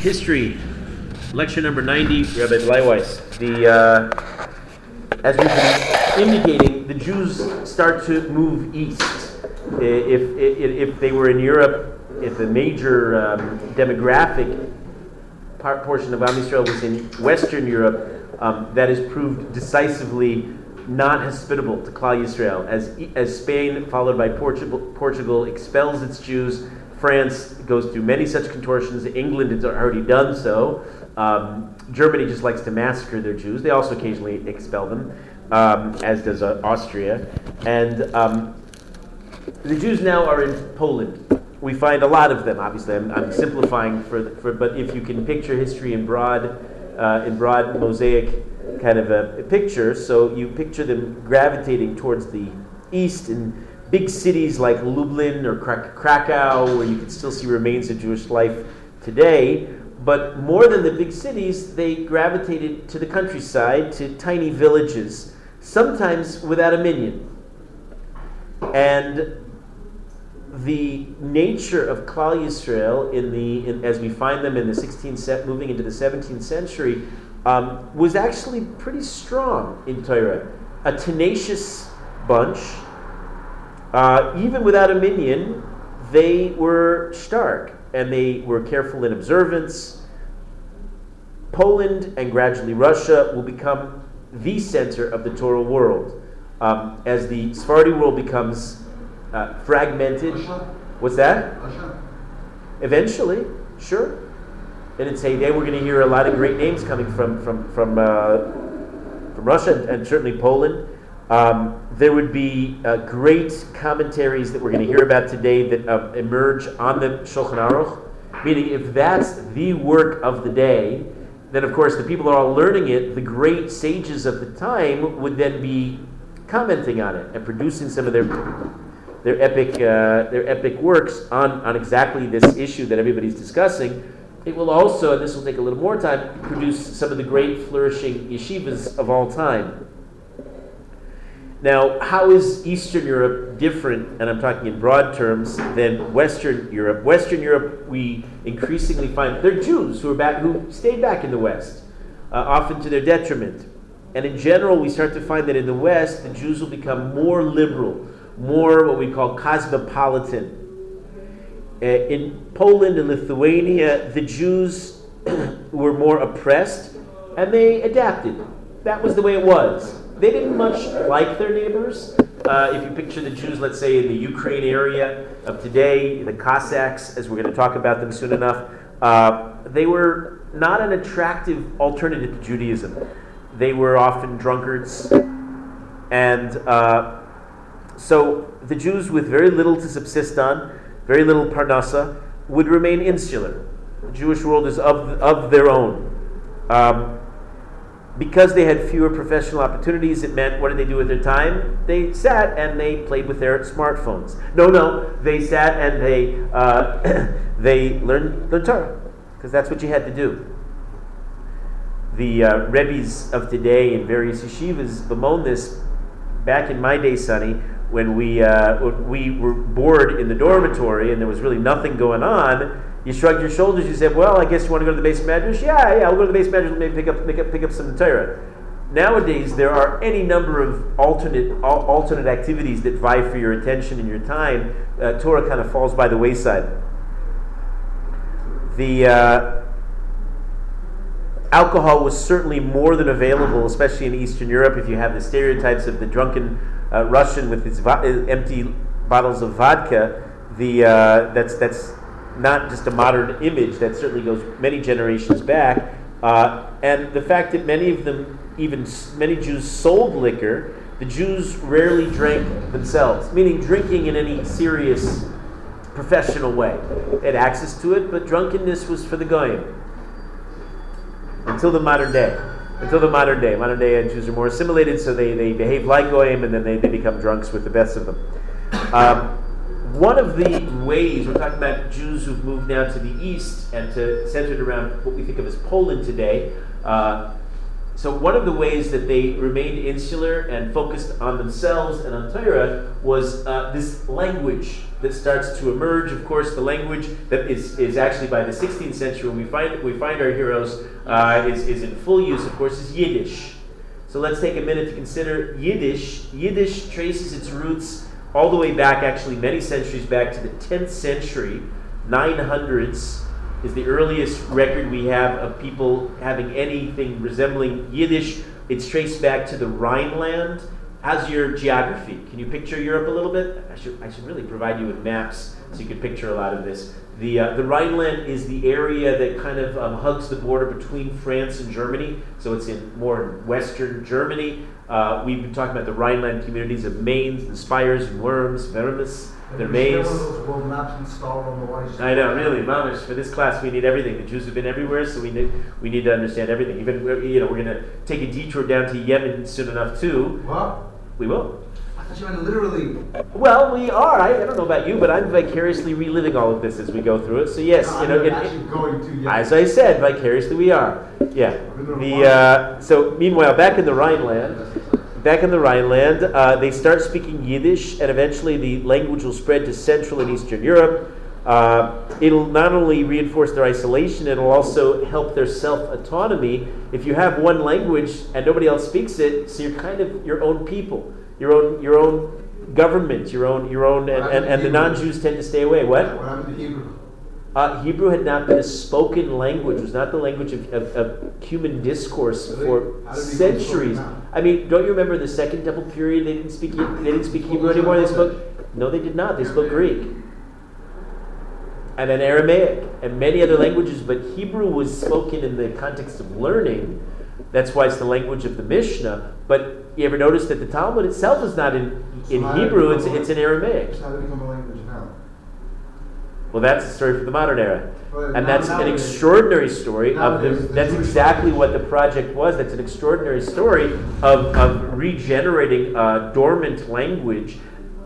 history, lecture number 90, Rabbi Bleiweiss. The, uh, as we've been indicating, the Jews start to move east. If, if, if they were in Europe, if the major um, demographic part, portion of Am Yisrael was in Western Europe, um, that has proved decisively not hospitable to Klal Yisrael. As, as Spain, followed by Portugal, Portugal, expels its Jews, France goes through many such contortions. England has already done so. Um, Germany just likes to massacre their Jews. They also occasionally expel them, um, as does uh, Austria. And um, the Jews now are in Poland. We find a lot of them. Obviously, I'm, I'm simplifying for, for, but if you can picture history in broad, uh, in broad mosaic kind of a, a picture. So you picture them gravitating towards the east in big cities like Lublin or Krakow, where you can still see remains of Jewish life today. But more than the big cities, they gravitated to the countryside, to tiny villages, sometimes without a minyan. And the nature of Klal Yisrael, in the, in, as we find them in the 16th, moving into the 17th century, um, was actually pretty strong in Torah. A tenacious bunch. Uh, even without a minyan, they were stark and they were careful in observance. Poland and gradually Russia will become the center of the Torah world. Um, as the Sephardi world becomes uh, fragmented. Russia? What's that? Russia? Eventually, sure. In its heyday, we're going to hear a lot of great names coming from from from uh, from Russia and, and certainly Poland. Um, there would be uh, great commentaries that we're going to hear about today that uh, emerge on the Shulchan Aruch. Meaning, if that's the work of the day, then of course the people are all learning it. The great sages of the time would then be commenting on it and producing some of their their epic uh, their epic works on on exactly this issue that everybody's discussing. It will also, and this will take a little more time, produce some of the great flourishing yeshivas of all time. Now, how is Eastern Europe different, and I'm talking in broad terms, than Western Europe? Western Europe, we increasingly find they're Jews who are back, who stayed back in the West, uh, often to their detriment. And in general, we start to find that in the West, the Jews will become more liberal, more what we call cosmopolitan. Uh, in Poland and Lithuania, the Jews were more oppressed and they adapted. That was the way it was. They didn't much like their neighbors. Uh, if you picture the Jews, let's say in the Ukraine area of today, the Cossacks, as we're going to talk about them soon enough, uh, they were not an attractive alternative to Judaism. They were often drunkards. And uh, so the Jews, with very little to subsist on, very little parnasa, would remain insular. The Jewish world is of, of their own. Um, because they had fewer professional opportunities, it meant what did they do with their time? They sat and they played with their smartphones. No, no, they sat and they uh, they learned the Torah because that's what you had to do. The uh, rebbes of today in various yeshivas bemoan this. Back in my day, Sonny, when we uh, we were bored in the dormitory and there was really nothing going on, you shrugged your shoulders. You said, "Well, I guess you want to go to the beis medrash. Yeah, yeah, I'll go to the base and maybe pick up, pick up, pick up some Torah." Nowadays, there are any number of alternate al- alternate activities that vie for your attention and your time. Uh, Torah kind of falls by the wayside. The uh, alcohol was certainly more than available, especially in Eastern Europe. If you have the stereotypes of the drunken uh, Russian with his va- empty bottles of vodka, the uh, that's that's not just a modern image. That certainly goes many generations back. Uh, and the fact that many of them, even many Jews, sold liquor. The Jews rarely drank themselves, meaning drinking in any serious professional way. They had access to it, but drunkenness was for the goyim until the modern day. Until the modern day. Modern day Jews are more assimilated, so they, they behave like Goyim and then they, they become drunks with the best of them. Um, one of the ways, we're talking about Jews who've moved now to the east and to centered around what we think of as Poland today. Uh, so one of the ways that they remained insular and focused on themselves and on Torah was uh, this language that starts to emerge. Of course, the language that is, is actually by the 16th century when we find we find our heroes uh, is, is in full use. Of course, is Yiddish. So let's take a minute to consider Yiddish. Yiddish traces its roots all the way back, actually many centuries back to the 10th century, 900s is the earliest record we have of people having anything resembling Yiddish. It's traced back to the Rhineland. How's your geography? Can you picture Europe a little bit? I should, I should really provide you with maps so you can picture a lot of this. The, uh, the Rhineland is the area that kind of um, hugs the border between France and Germany. So it's in more western Germany. Uh, we've been talking about the Rhineland communities of Mainz, the Spires and Worms, Wermes. Their maze. I know, really, mamish. For this class, we need everything. The Jews have been everywhere, so we need we need to understand everything. Even you know, we're going to take a detour down to Yemen soon enough too. What? We will. I thought you meant literally. Well, we are. I, I, don't know about you, but I'm vicariously reliving all of this as we go through it. So yes, no, you know, it, going to as I said, vicariously we are. Yeah. The uh, so meanwhile, back in the Rhineland back in the Rhineland, uh, they start speaking Yiddish, and eventually the language will spread to Central and Eastern Europe. Uh, it'll not only reinforce their isolation, it'll also help their self autonomy. If you have one language and nobody else speaks it, so you're kind of your own people, your own your own government, your own your own, and, and, and the non-Jews tend to stay away. What? What happened to Hebrew? Uh, Hebrew had not been a spoken language; it was not the language of, of, of human discourse for centuries. I mean, don't you remember the Second Temple period? They didn't speak. They didn't speak Hebrew anymore. They spoke. No, they did not. They spoke Greek, and then Aramaic, and many other languages. But Hebrew was spoken in the context of learning. That's why it's the language of the Mishnah. But you ever notice that the Talmud itself is not in in Hebrew? It's it's in Aramaic. How did it become a language now? Well, that's the story for the modern era. And that's an extraordinary story of the, that's exactly what the project was. That's an extraordinary story of, of regenerating a dormant language.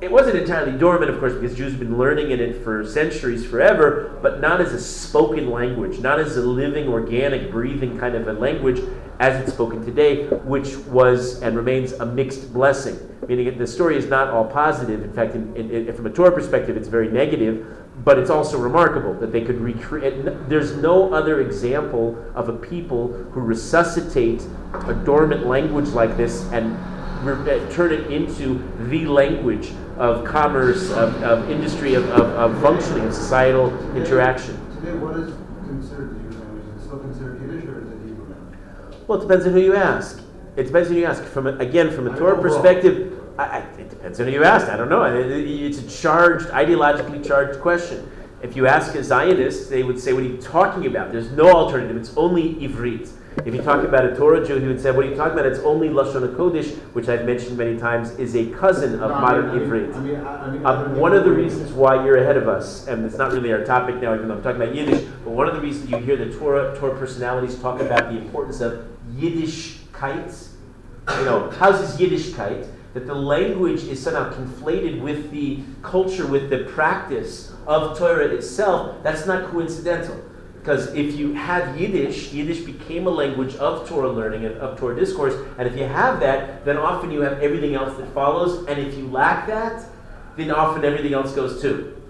It wasn't entirely dormant, of course, because Jews have been learning in it for centuries, forever, but not as a spoken language, not as a living, organic, breathing kind of a language as it's spoken today, which was and remains a mixed blessing. Meaning the story is not all positive. In fact, in, in, in, from a Torah perspective, it's very negative but it's also remarkable that they could recreate. There's no other example of a people who resuscitate a dormant language like this and turn it into the language of commerce, of, of industry, of, of, of, functioning, of societal today, interaction. Today, what is considered the Jewish language? Is it still considered Yiddish or is it Hebrew now? Well, it depends on who you ask. It depends on who you ask. From a, again, from a Torah perspective, I, I, it depends on who you ask. I don't know. It's a charged, ideologically charged question. If you ask a Zionist, they would say, What are you talking about? There's no alternative. It's only Ivrit. If you talk about a Torah Jew, he would say, What are you talking about? It's only Lashon HaKodesh, which I've mentioned many times, is a cousin of No, I modern mean- Ivrit. I mean, I- I mean, Um, one of the reasons why you're ahead of us, and it's not really our topic now, even though I'm talking about Yiddish, but one of the reasons you hear the Torah, Torah personalities talk about the importance of Yiddishkeit, you know, how's this Yiddishkeit? That the language is somehow conflated with the culture, with the practice of Torah itself, that's not coincidental. Because if you have Yiddish, Yiddish became a language of Torah learning and of Torah discourse, and if you have that, then often you have everything else that follows, and if you lack that, then often everything else goes too.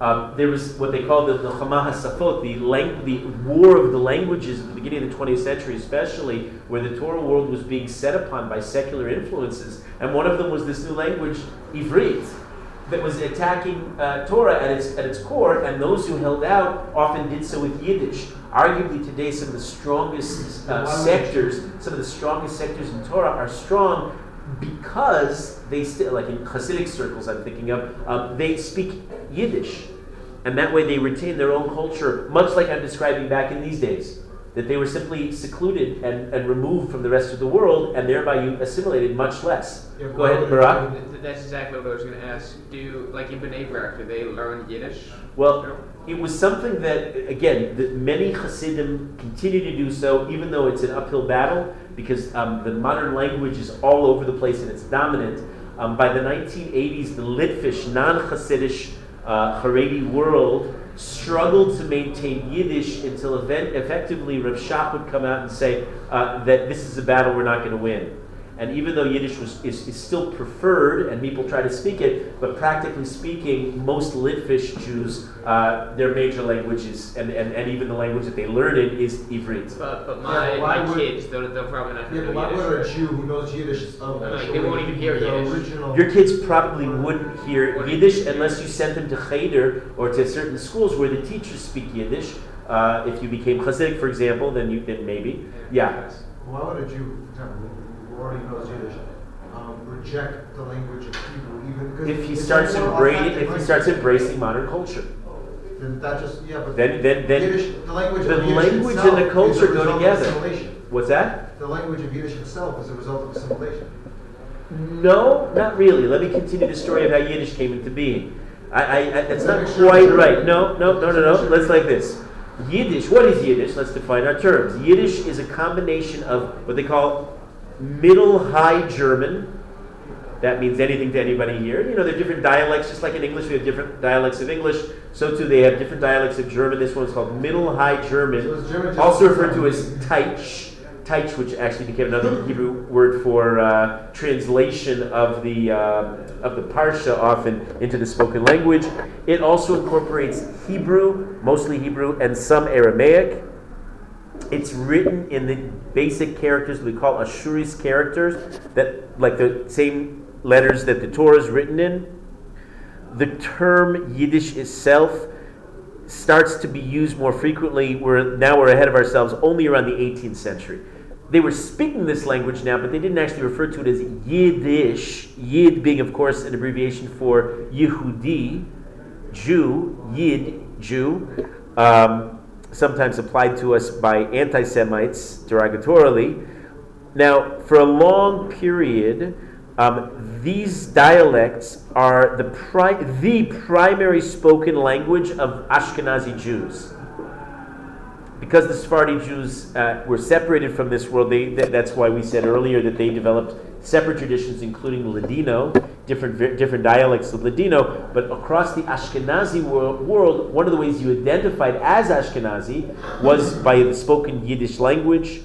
Um, there was what they called the, the Hamah Safot, the, lang- the war of the languages at the beginning of the 20th century, especially, where the Torah world was being set upon by secular influences. And one of them was this new language, Ivrit, that was attacking uh, Torah at its, at its core, and those who held out often did so with Yiddish. Arguably today, some of the strongest uh, sectors, some of the strongest sectors in Torah are strong because they still, like in Hasidic circles, I'm thinking of, um, they speak Yiddish, and that way they retain their own culture, much like I'm describing back in these days. That they were simply secluded and, and removed from the rest of the world, and thereby you assimilated much less. Yeah, Go ahead, Barak. That's exactly what I was going to ask. Do like in Bnei Brak, do they learn Yiddish? Well, it was something that, again, that many Hasidim continue to do so, even though it's an uphill battle, because um, the modern language is all over the place and it's dominant. Um, by the 1980s, the Litvish, non Hasidic uh, Haredi world struggled to maintain Yiddish until event, effectively Rav Shach would come out and say uh, that this is a battle we're not going to win. And even though Yiddish was, is, is, still preferred and people try to speak it, but practically speaking, most Litvish Jews, uh, their major language is, and, and, and even the language that they learn it is Ivrit. But, but my, Yeah, my would- kids, they'll, they'll probably not Yeah, know but why Yiddish. would a? Jew who knows Yiddish of No, they won't even hear the Yiddish. original? Your kids probably wouldn't hear Yiddish unless you sent them to Cheder or to certain schools where the teachers speak Yiddish. Uh, if you became Hasidic, for example, then you then maybe. Yeah. Why would a Jew, for example, who already knows Yiddish, um, reject the language of Hebrew even? If he starts embracing, if he starts embracing modern culture, Then that just, yeah, but. then then then Yiddish, the language the language and the culture go together. what's that? The language of Yiddish itself is a result of assimilation. No, not really. Let me continue the story of how Yiddish came into being. I, I, I that's not quite right. No, no, no, no, no. Let's like this. Yiddish. What is Yiddish? Let's define our terms. Yiddish is a combination of what they call Middle High German. That means anything to anybody here. You know, there are different dialects, just like in English, we have different dialects of English. So too, they have different dialects of German. This one's called Middle High German, So German also referred to as Teich. Teich, which actually became another Hebrew word for uh, translation of the uh, of the parsha, often into the spoken language. It also incorporates Hebrew, mostly Hebrew, and some Aramaic. It's written in the basic characters we call Ashuri's characters, that like the same letters that the Torah is written in. The term Yiddish itself starts to be used more frequently. We're now we're ahead of ourselves only around the 18th century. They were speaking this language now, but they didn't actually refer to it as Yiddish. Yid being, of course, an abbreviation for Yehudi, Jew, Yid, Jew. Um, sometimes applied to us by anti Semites derogatorily. Now, for a long period, um, these dialects are the, pri- the primary spoken language of Ashkenazi Jews. Because the Sephardi Jews uh, were separated from this world, they, th- that's why we said earlier that they developed separate traditions, including Ladino, different, different dialects of Ladino. But across the Ashkenazi wor- world, one of the ways you identified as Ashkenazi was by the spoken Yiddish language.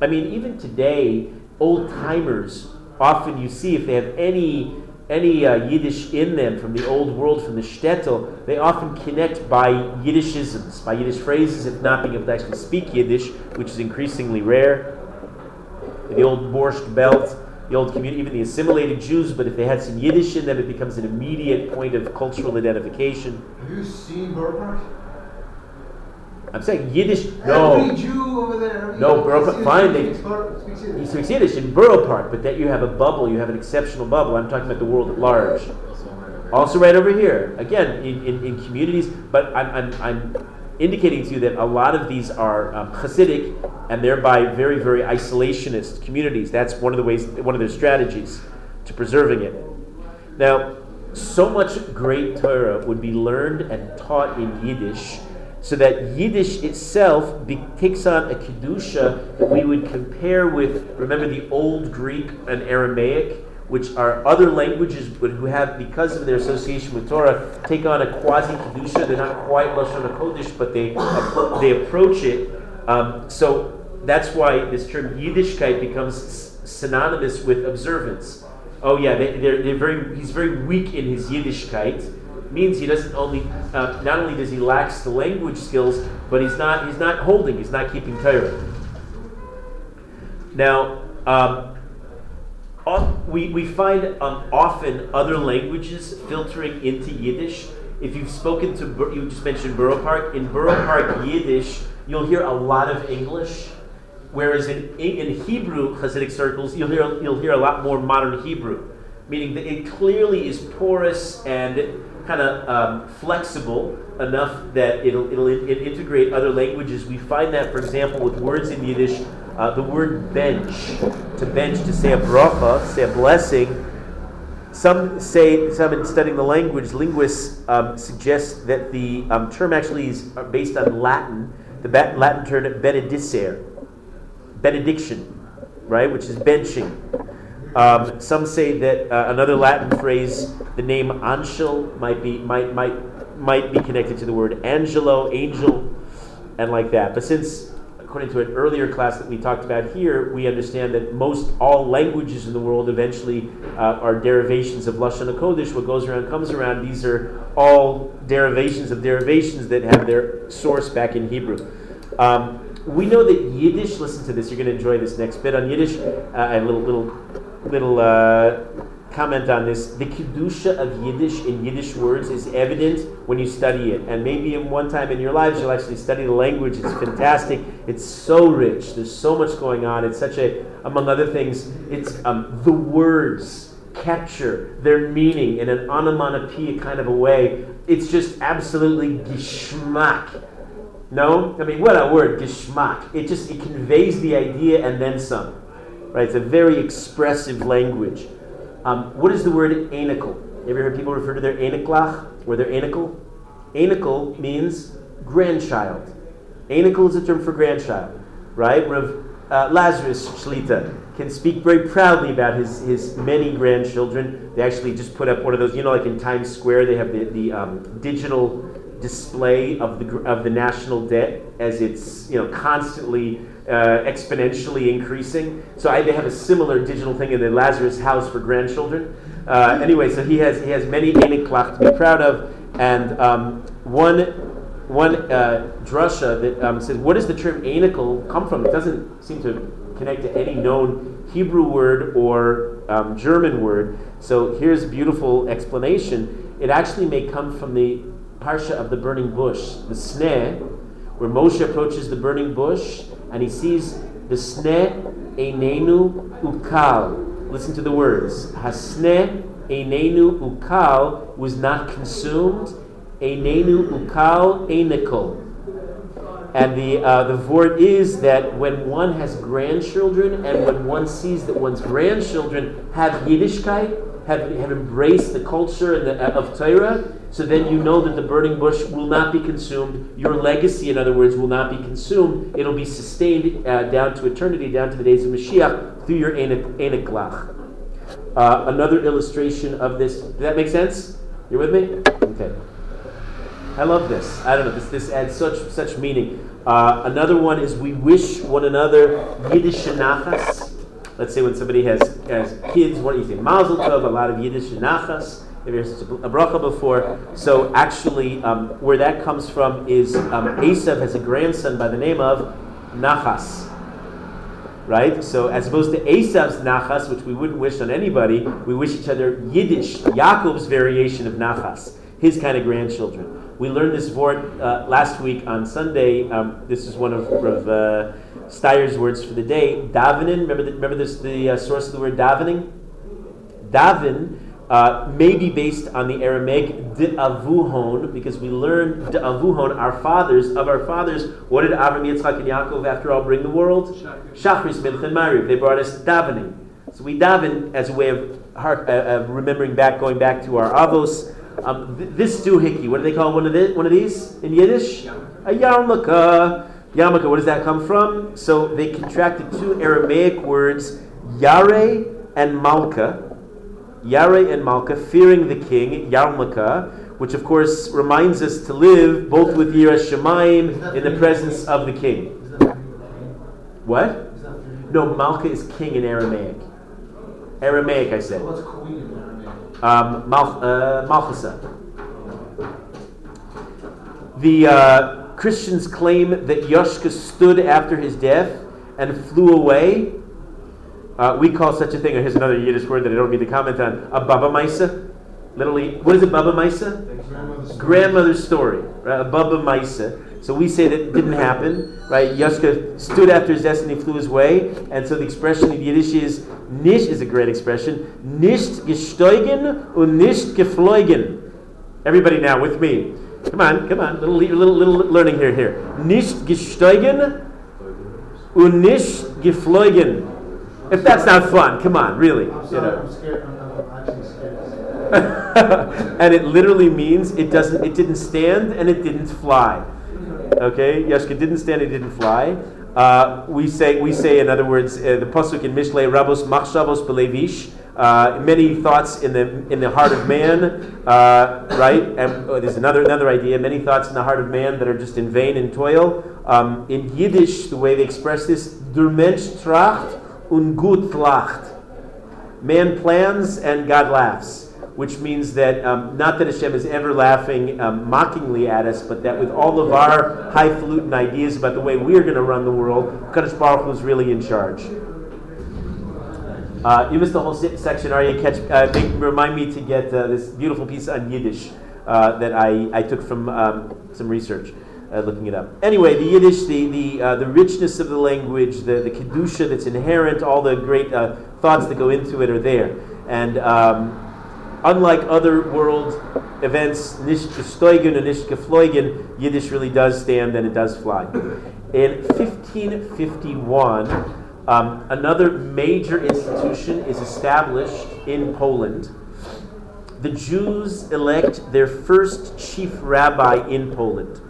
I mean, even today, old timers often you see if they have any any uh, Yiddish in them from the old world, from the shtetl, they often connect by Yiddishisms, by Yiddish phrases, if not being able to actually speak Yiddish, which is increasingly rare. The old Borscht Belt, the old community, even the assimilated Jews, but if they had some Yiddish in them, it becomes an immediate point of cultural identification. Have you seen Park? I'm saying Yiddish, no. Every Jew over there. No, Borough Park- fine, they- speaks speaks Yiddish. He speaks Yiddish in Borough Park, but that you have a bubble, you have an exceptional bubble. I'm talking about the world at large. Also, right over here, again, in, in, in communities, but I'm, I'm, I'm indicating to you that a lot of these are um, Hasidic and thereby very, very isolationist communities. That's one of the ways, one of their strategies to preserving it. Now, so much great Torah would be learned and taught in Yiddish, so that Yiddish itself be, takes on a kedusha that we would compare with. Remember the Old Greek and Aramaic, which are other languages, but who have, because of their association with Torah, take on a quasi kedusha. They're not quite lashon hakodesh, but they they approach it. Um, so that's why this term Yiddishkeit becomes synonymous with observance. Oh yeah, they, they're, they're very. He's very weak in his Yiddishkeit. Means he doesn't only. Uh, not only does he lacks the language skills, but he's not. He's not holding. He's not keeping Torah. Now, um, we, we find um, often other languages filtering into Yiddish. If you've spoken to, you just mentioned Borough Park. In Borough Park Yiddish, you'll hear a lot of English, whereas in, in Hebrew Hasidic circles, you'll hear, you'll hear a lot more modern Hebrew, meaning that it clearly is porous and kind of um, flexible enough that it'll, it'll in, it integrate other languages. We find that, for example, with words in Yiddish, uh, the word bench, to bench, to say a bracha, say a blessing. Some say, some in studying the language, linguists um, suggest that the um, term actually is uh, based on Latin, the Latin term benedicere, benediction, right, which is benching. Um, some say that uh, another Latin phrase, the name anshel, might be might might might be connected to the word angelo, angel, and like that. But since, according to an earlier class that we talked about here, we understand that most all languages in the world eventually uh, are derivations of Lashon HaKodesh. What goes around comes around. These are all derivations of derivations that have their source back in Hebrew. Um, we know that Yiddish. Listen to this. You're going to enjoy this next bit on Yiddish. Uh, a little little little uh, comment on this. The kedusha of Yiddish in Yiddish words is evident when you study it, and maybe in one time in your lives you'll actually study the language. It's fantastic. It's so rich. There's so much going on. It's such a, among other things, it's um, the words capture their meaning in an onomatopoeia kind of a way. It's just absolutely geschmack. No, I mean what a word, geschmack. It just it conveys the idea and then some. Right? It's a very expressive language. Um, what is the word anical? You ever heard people refer to their aniklach or their anical? Anical means grandchild. Anical is a term for grandchild, right? Rav uh, Lazarus Shlita can speak very proudly about his, his many grandchildren. They actually just put up one of those, you know, like in Times Square, they have the, the um, digital display of the, of the national debt as it's, you know, constantly uh, exponentially increasing. So I, they have a similar digital thing in the Lazarus House for grandchildren. Uh, anyway, so he has, he has many eniklach to be proud of. And um, one, one uh, drasha that um, says, what does the term anical come from? It doesn't seem to connect to any known Hebrew word or um, German word. So here's a beautiful explanation. It actually may come from the parsha of the burning bush, the sneh, where Moshe approaches the burning bush and he sees the sneh einenu ukal. Listen to the words. Hasne einenu ukal was not consumed. Einenu ukal enikol. And the, uh, the word is that when one has grandchildren and when one sees that one's grandchildren have Yiddishkeit, have, have embraced the culture the, uh, of Torah, so then you know that the burning bush will not be consumed. Your legacy, in other words, will not be consumed. It'll be sustained uh, down to eternity, down to the days of Mashiach, through your Eniklach. Uh, another illustration of this. Does that make sense? You're with me? Okay. I love this. I don't know. This, this adds such such meaning. Uh, another one is we wish one another Yiddish nachas. Let's say when somebody has, has kids, what do you say? Mazel tov, a lot of Yiddish nachas. There's a bracha before. So actually, um, where that comes from is um, Esav has a grandson by the name of Nachas. Right? So as opposed to Esav's Nachas, which we wouldn't wish on anybody, we wish each other Yiddish, Yaakov's variation of Nachas, his kind of grandchildren. We learned this word uh, last week on Sunday. Um, this is one of, of uh, Steyer's words for the day. Davening. Remember, the, remember this, the uh, source of the word davening? Daven uh, may be based on the Aramaic de'avuhon, because we learn de'avuhon, our fathers, of our fathers, what did Avram, Yitzchak, and Yaakov, after all, bring the world? Shachris, Mincha, and Mariv. They brought us davening. So we daven as a way of, heart, uh, of remembering back, going back to our avos. Um, th- this doohickey, what do they call one of, the, one of these in Yiddish? A yarmulke. Yarmulke, where does that come from? So they contracted two Aramaic words, yare and malka Yare and Malka, fearing the king, Yarmulke, which of course reminds us to live both with Yira Shemaim in the presence of the king. What? No, Malka is king in Aramaic. Aramaic, I said. What's queen in Aramaic? Um, Mal- uh, Malchasa. The uh, Christians claim that Yoshka stood after his death and flew away uh, we call such a thing, or here's another Yiddish word that I don't mean to comment on, a baba maisa. Literally, what is a baba maisa? Grandmother's story. Grandmother's story, right? A baba maisa. So we say that didn't happen, right? Yashka stood after his destiny, flew his way, and so the expression in Yiddish is nish is a great expression. Nicht gestoigen und nicht geflogen. Everybody now with me. Come on, come on, little little little learning here here. Nicht gestoigen und nicht geflogen. If that's not fun, come on, really. I'm You know. I'm scared. I'm, actually scared. and it literally means it doesn't it didn't stand and it didn't fly. Okay, Yashka didn't stand, it didn't fly. Uh, we say we say in other words uh, the pasuk in Mishlei Rabos Machshavos Belevish Uh, many thoughts in the in the heart of man, uh, right? And uh, there's another another idea. Many thoughts in the heart of man that are just in vain and toil. Um, in Yiddish, the way they express this, der Mensch tracht und gut lacht. Man plans and God laughs, which means that um, not that Hashem is ever laughing um, mockingly at us, but that with all of our highfalutin ideas about the way we're going to run the world, Kadosh Baruch Hu is really in charge. Uh, you missed the whole section. You catch? Uh, make, remind me to get uh, this beautiful piece on Yiddish uh, that I, I took from um, some research, uh, looking it up. Anyway, the Yiddish, the the, uh, the richness of the language, the the kedusha that's inherent, all the great thoughts that go into it are there. And um, unlike other world events, nicht and nicht Yiddish really does stand and it does fly. In 1551. Um, another major institution is established in Poland. The Jews elect their first chief rabbi in Poland.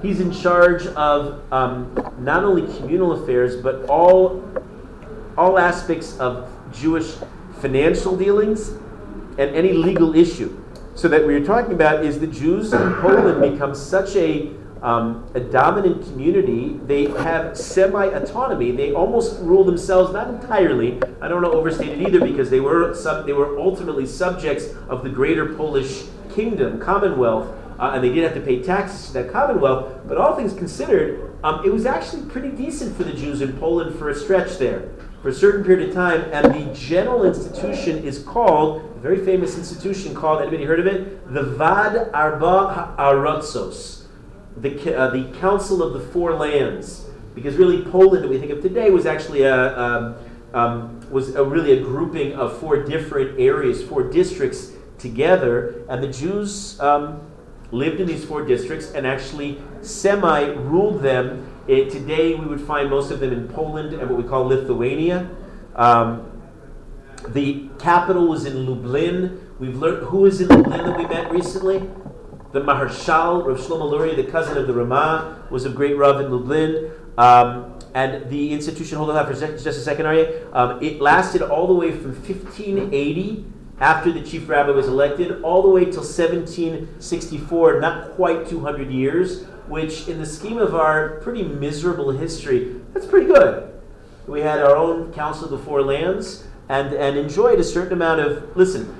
He's in charge of um, not only communal affairs, but all, all aspects of Jewish financial dealings and any legal issue. So that you're talking about is the Jews in Poland become such a um, a dominant community, they have semi autonomy. They almost rule themselves, not entirely. I don't want to overstate it either, because they were sub, they were ultimately subjects of the greater Polish kingdom, Commonwealth, uh, and they did have to pay taxes to that Commonwealth. But all things considered, um, it was actually pretty decent for the Jews in Poland for a stretch there, for a certain period of time. And the general institution is called, a very famous institution called, anybody heard of it? The Vad Arba Aratzos the, uh, the Council of the Four Lands, because really Poland that we think of today was actually a, um, um, was a, really a grouping of four different areas, four districts together, and the Jews um, lived in these four districts and actually semi ruled them. It, today we would find most of them in Poland and what we call Lithuania. Um, the capital was in Lublin. We've learned who is in Lublin that we met recently the Maharshal, Rav Shlomo Luria, the cousin of the Ramah, was a great Rav in Lublin. Um, and the institution, hold on that for just a second, Arya. Um, it lasted all the way from 1580, after the chief rabbi was elected, all the way till 1764, not quite 200 years, which, in the scheme of our pretty miserable history, that's pretty good. We had our own Council of the Four Lands and, and enjoyed a certain amount of, listen,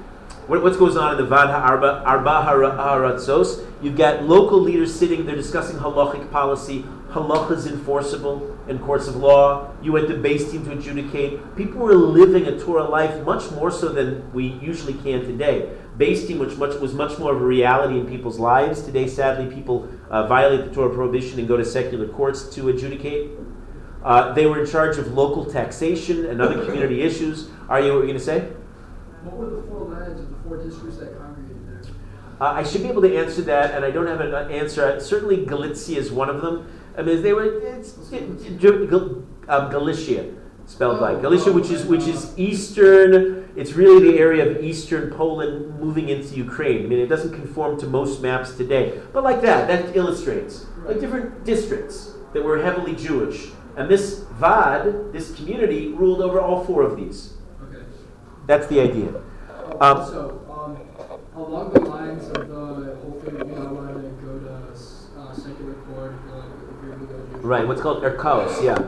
what, what goes on in the Vad Arba, Arba Haratzos? You've got local leaders sitting there discussing halachic policy. Halacha is enforceable in courts of law. You went to beis din to adjudicate. People were living a Torah life much more so than we usually can today. Beis din, which much, was much more of a reality in people's lives. Today, sadly, people uh, violate the Torah prohibition and go to secular courts to adjudicate. Uh, they were in charge of local taxation and other community issues. Are you what were you going to say? What were the four lands four districts that congregated there? Uh, I should be able to answer that, and I don't have an answer. Certainly, Galicia is one of them. I mean, they were it's, it, um, Galicia, spelled oh, like Galicia, which is which is eastern. It's really the area of eastern Poland moving into Ukraine. I mean, it doesn't conform to most maps today, but like that, that illustrates like different districts that were heavily Jewish. And this Vad, this community, ruled over all four of these. Okay. That's the idea. Um, so, um, along the lines of the whole thing, you know, want to go to uh, secular court if like, if you're going to Right, what's called erkaos, yeah.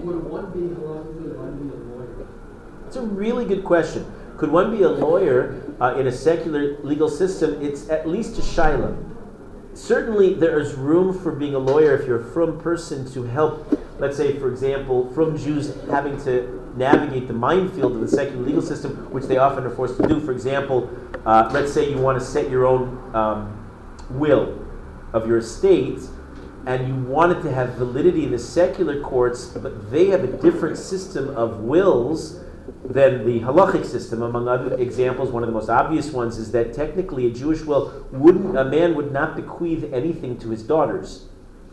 Would one be one be a lawyer? It's a really good question. Could one be a lawyer uh, in a secular legal system? It's at least a shaila. Certainly, there is room for being a lawyer if you're a frum person to help, let's say, for example, from Jews having to navigate the minefield of the secular legal system, which they often are forced to do. For example, uh, let's say you want to set your own um, will of your estate, and you want it to have validity in the secular courts, but they have a different system of wills than the halachic system. Among other examples, one of the most obvious ones is that technically a Jewish will wouldn't a man would not bequeath anything to his daughters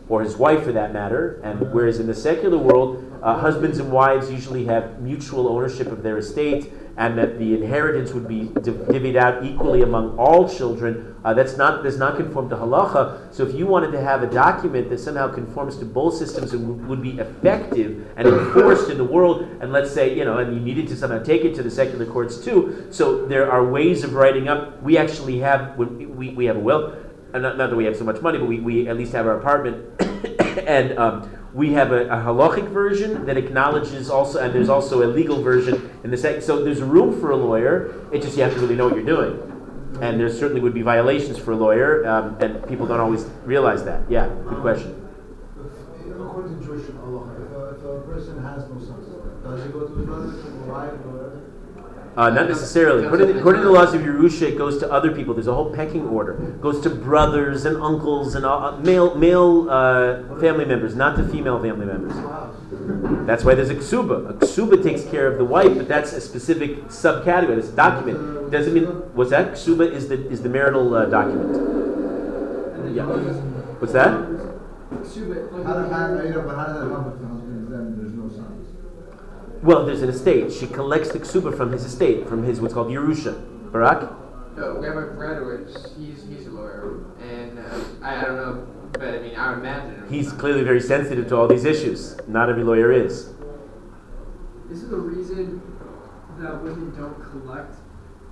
or his wife for that matter. And whereas in the secular world, uh, husbands and wives usually have mutual ownership of their estate, and that the inheritance would be divvied out equally among all children. Uh, that's not does not conform to halacha. So if you wanted to have a document that somehow conforms to both systems and would be effective and enforced in the world, and let's say you know, and you needed to somehow take it to the secular courts too. So there are ways of writing up. We actually have we, we have a will. Not, not that we have so much money, but we, we at least have our apartment, and um, we have a, a halachic version that acknowledges also, and there's also a legal version in the. So there's room for a lawyer. It just you have to really know what you're doing, and there certainly would be violations for a lawyer, um, and people don't always realize that. Yeah, good question. According to Jewish law, if a, person has no sons, does he go to his whatever? Uh, not necessarily. According to, according to, the laws of Yerusha, it goes to other people. There's a whole pecking order. It goes to brothers and uncles and all, uh, male male uh, family members, not to female family members. That's why there's a ksuba. A ksuba takes care of the wife, but that's a specific subcategory. It's a document. Doesn't mean what's that? Ksuba is the is the marital uh, document. Yeah. What's that? Well, there's an estate. She collects the ksuba from his estate, from his what's called Yerusha. Barak? No, we have a friend he's, he's a lawyer, and uh, I, I don't know, but I mean, I imagine. He's clearly very sensitive to all these issues. Not every lawyer is. This is the reason that women don't collect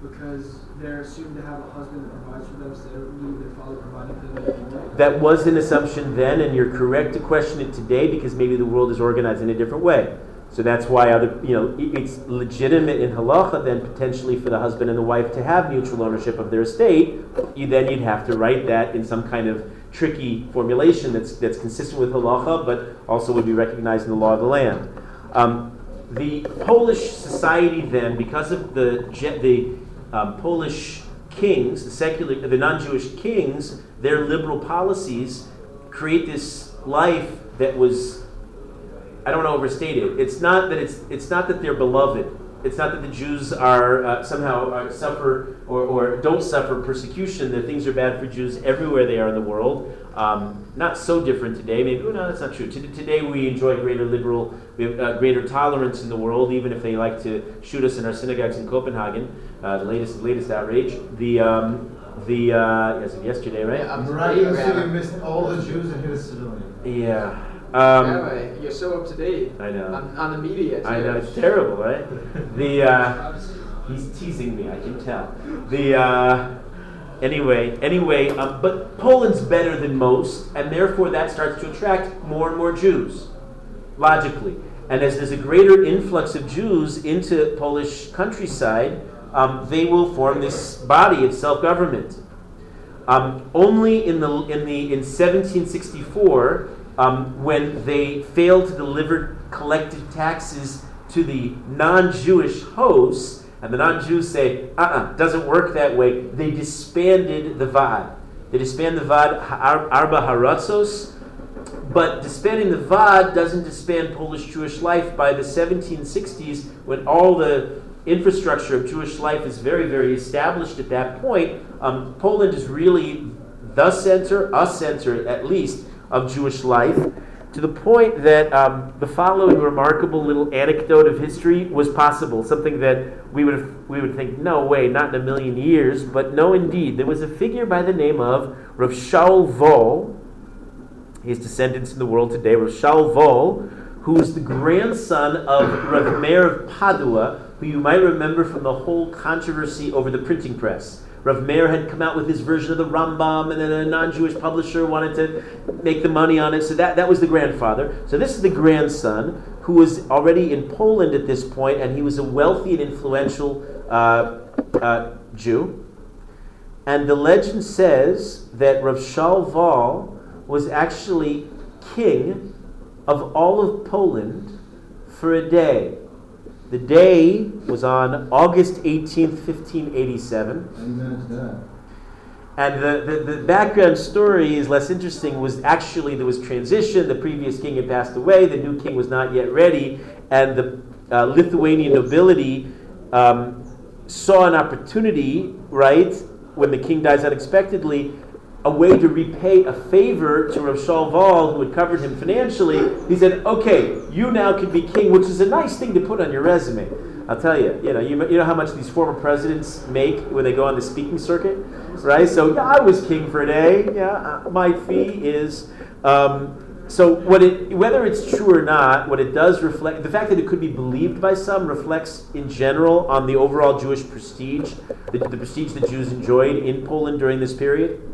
because they're assumed to have a husband that provides for them, so they don't need their father providing for them anymore. That was an assumption then, and you're correct to question it today because maybe the world is organized in a different way. So that's why other, you know, it's legitimate in halacha then potentially for the husband and the wife to have mutual ownership of their estate. You then you'd have to write that in some kind of tricky formulation that's that's consistent with halacha, but also would be recognized in the law of the land. Um, the Polish society then, because of the the um, Polish kings, the secular, the non-Jewish kings, their liberal policies create this life that was I don't want to overstate it. It's not that it's it's not that they're beloved. It's not that the Jews are uh, somehow uh, suffer or, or don't suffer persecution. That things are bad for Jews everywhere they are in the world. Um, not so different today. Maybe oh, no, that's not true. Today we enjoy greater liberal, we have uh, greater tolerance in the world, even if they like to shoot us in our synagogues in Copenhagen. Uh, the latest latest outrage. The um, the uh, yes, yesterday, right? Yeah, Miraculously, missed all the Jews and hit a civilian. Yeah. Um, you're so up to date. I know. On, on the media. Too. I know it's terrible, right? the uh, he's teasing me. I can tell. The uh, anyway, anyway, um, but Poland's better than most, and therefore that starts to attract more and more Jews, logically. And as there's a greater influx of Jews into Polish countryside, um, they will form this body of self-government. Um, only in the in the in 1764 um, when they failed to deliver collected taxes to the non Jewish hosts, and the non Jews say, uh uh-uh, uh, doesn't work that way, they disbanded the Vad. They disbanded the Vad Arba Haratzos, but disbanding the Vad doesn't disband Polish Jewish life by the 1760s when all the infrastructure of Jewish life is very, very established at that point. Um, Poland is really the center, a center at least, of Jewish life, to the point that um, the following remarkable little anecdote of history was possible. Something that we would we would think, no way, not in a million years, but no, indeed, there was a figure by the name of Rav Shaul Vol. His descendants in the world today, Rav Shaul Vol, who was the grandson of Rav Meir of Padua, who you might remember from the whole controversy over the printing press. Rav Meir had come out with his version of the Rambam, and then a non-Jewish publisher wanted to make the money on it. So that, that was the grandfather. So this is the grandson who was already in Poland at this point, and he was a wealthy and influential uh, uh, Jew. And the legend says that Rav Shaul Vol was actually king of all of Poland for a day. The day was on August 18th, 1587. And the, the, the, background story is less interesting. Was actually there was transition. The previous king had passed away. The new king was not yet ready, and the uh, Lithuanian nobility um, saw an opportunity. Right when the king dies unexpectedly, a way to repay a favor to Rav Shaul Vol, who had covered him financially, he said, "Okay, you now can be king," which is a nice thing to put on your resume. I'll tell you, you know, you, you know how much these former presidents make when they go on the speaking circuit, right? So yeah, I was king for a day. Yeah, uh, my fee is. Um, so what it, whether it's true or not, what it does reflect, the fact that it could be believed by some reflects in general on the overall Jewish prestige, the, the prestige that Jews enjoyed in Poland during this period.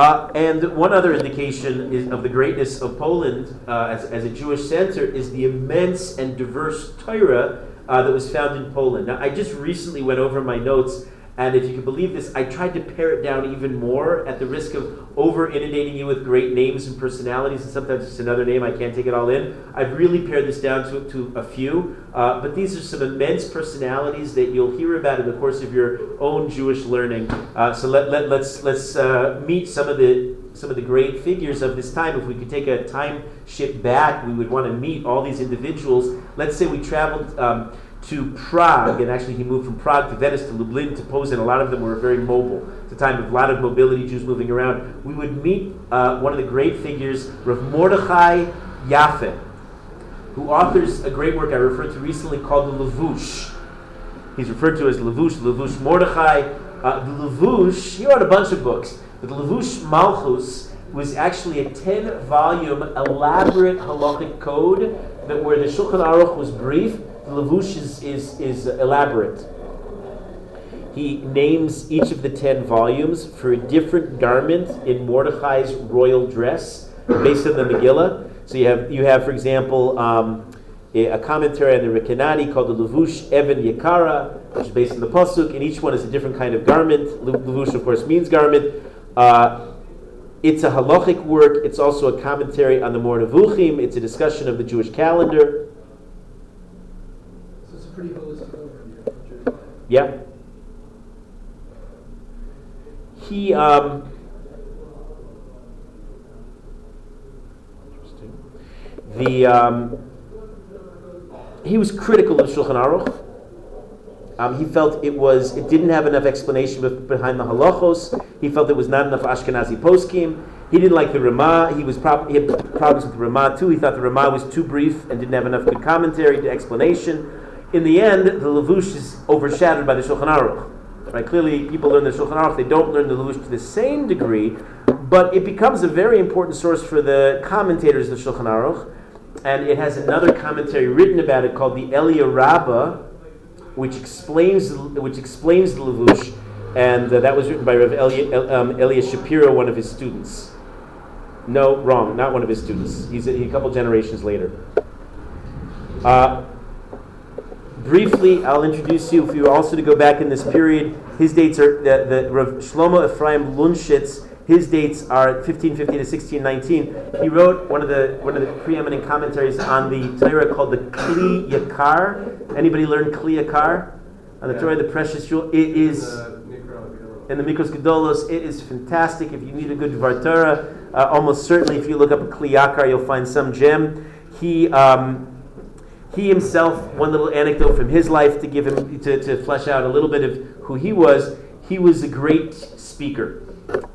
Uh, and one other indication of the greatness of Poland uh, as, as, a Jewish center is the immense and diverse Torah uh, that was found in Poland. Now, I just recently went over my notes and if you can believe this, I tried to pare it down even more at the risk of over inundating you with great names and personalities, and sometimes it's another name, I can't take it all in. I've really pared this down to, to a few, uh, but these are some immense personalities that you'll hear about in the course of your own Jewish learning. Uh, so let, let, let's, let's uh, meet some of the some of the great figures of this time. If we could take a time ship back, we would want to meet all these individuals. Let's say we traveled um, to Prague, and actually he moved from Prague to Venice to Lublin to Posen. A lot of them were very mobile. It's a time of a lot of mobility, Jews moving around. We would meet uh, one of the great figures, Rav Mordechai Yaffe, who authors a great work I referred to recently called the Levush. He's referred to as Levush, Levush Mordechai. Uh, the Levush, he wrote a bunch of books, but the Levush Malchus was actually a 10 volume elaborate halachic code that where the Shulchan Aruch was brief the Levush is, is, is elaborate. He names each of the ten volumes for a different garment in Mordechai's royal dress, based on the Megillah. So you have, you have for example, um, a, commentary on the Rekanati called the Levush Evan Yakara, which is based on the Pasuk, and each one is a different kind of garment. Levush, of course, means garment. Uh, it's a halachic work. It's also a commentary on the Moreh Nevuchim. It's a discussion of the Jewish calendar. Yeah. He um, the um, he was critical of Shulchan Aruch. Um, he felt it was it didn't have enough explanation behind the halachos. He felt there was not enough Ashkenazi poskim. He didn't like the Ramah. He was prob- he had problems with the Ramah too. He thought the Ramah was too brief and didn't have enough good commentary to explanation in the end, the Levush is overshadowed by the Shulchan Aruch. Right? Clearly, people learn the Shulchan Aruch, they don't learn the Levush to the same degree, but it becomes a very important source for the commentators of the Shulchan Aruch, and it has another commentary written about it called the Elia Rabbah, which explains, which explains the Levush, and uh, that was written by Rav Elia, um, Elia Shapiro, one of his students. No, wrong, not one of his students. He's a, a couple generations later. Uh, briefly, I'll introduce you, if you also to go back in this period, his dates are, the, the Rav Shlomo Ephraim Lunshitz, his dates are 1550 to 1619. He wrote one of the one of the preeminent commentaries on the Torah called the Kli Yakar. Anybody learn Kli Yakar? On the yeah. Torah, the precious jewel. It is in the Mikros Gedolos. It is fantastic. If you need a good Dvar Torah, uh, almost certainly, if you look up Kli Yakar, you'll find some gem. He um, he himself, one little anecdote from his life to give him to, to flesh out a little bit of who he was. He was a great speaker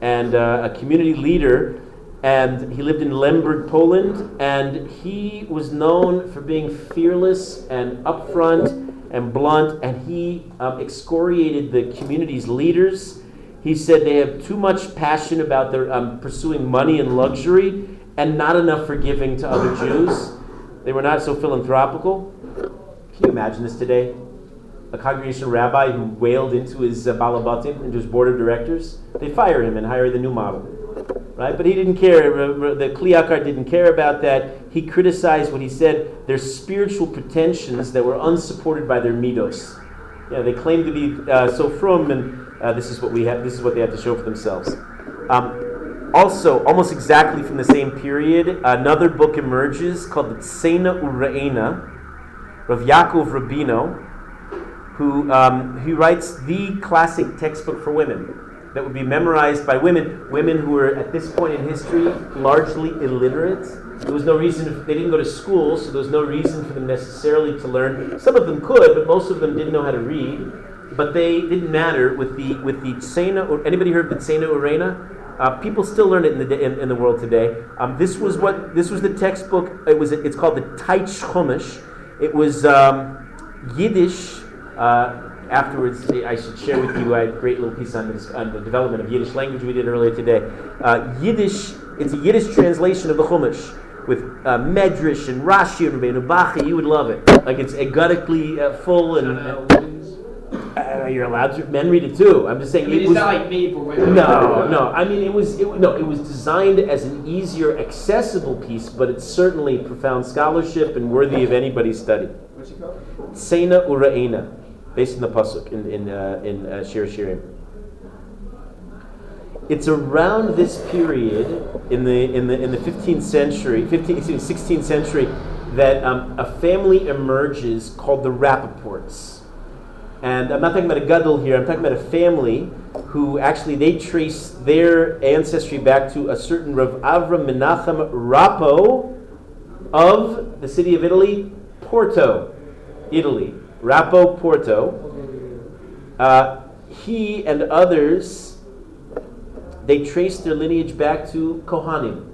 and uh, a community leader, and he lived in Lemberg, Poland. And he was known for being fearless and upfront and blunt. And he um, excoriated the community's leaders. He said they have too much passion about their um, pursuing money and luxury, and not enough for giving to other Jews. They were not so philanthropical. Can you imagine this today? A congregation rabbi who wailed into his uh, balabatim, into his board of directors. They fire him and hire the new model. Right? But he didn't care. The Kli Yakar didn't care about that. He criticized what he said their spiritual pretensions that were unsupported by their midos. Yeah, they claimed to be uh, so from, and uh, this is what we have. This is what they had to show for themselves. Um, also, almost exactly from the same period, another book emerges called the Tzena Uraena, of Yaakov Rabino, who, um, he writes the classic textbook for women that would be memorized by women, women who were at this point in history largely illiterate. There was no reason, they didn't go to school, so there was no reason for them necessarily to learn. Some of them could, but most of them didn't know how to read. but they didn't matter with the with the Tsena. Anybody heard of the Tsena Urena? Uh, people still learn it in the in, in the world today. Um, this was what this was the textbook. It was it's called the Taich Chumash. It was um, Yiddish. Uh, afterwards, I should share with you a great little piece on, this, on the development of Yiddish language we did earlier today. Uh, Yiddish. It's a Yiddish translation of the Chumash with uh, Medrash and Rashi and Rabbeinu Bachi. You would love it. Like it's egotically uh, full and. Uh, you're allowed to. Men read it too. I'm just saying. I mean, it it's was, not like me for women. no, no. I mean, it was it, no. It was designed as an easier, accessible piece, but it's certainly profound scholarship and worthy of anybody's study. What's it called? Tzena Uraena, based in the pasuk in in uh, in uh, Shir Shirim. It's around this period in the in the in the 15th century, 15, excuse me, 16th century, that um, a family emerges called the Rappaports. And I'm not talking about a gadol here. I'm talking about a family who actually they trace their ancestry back to a certain Rav Avram Menachem Rappo of the city of Italy, Porto, Italy. Rappo Porto. Uh, he and others, they trace their lineage back to Kohanim.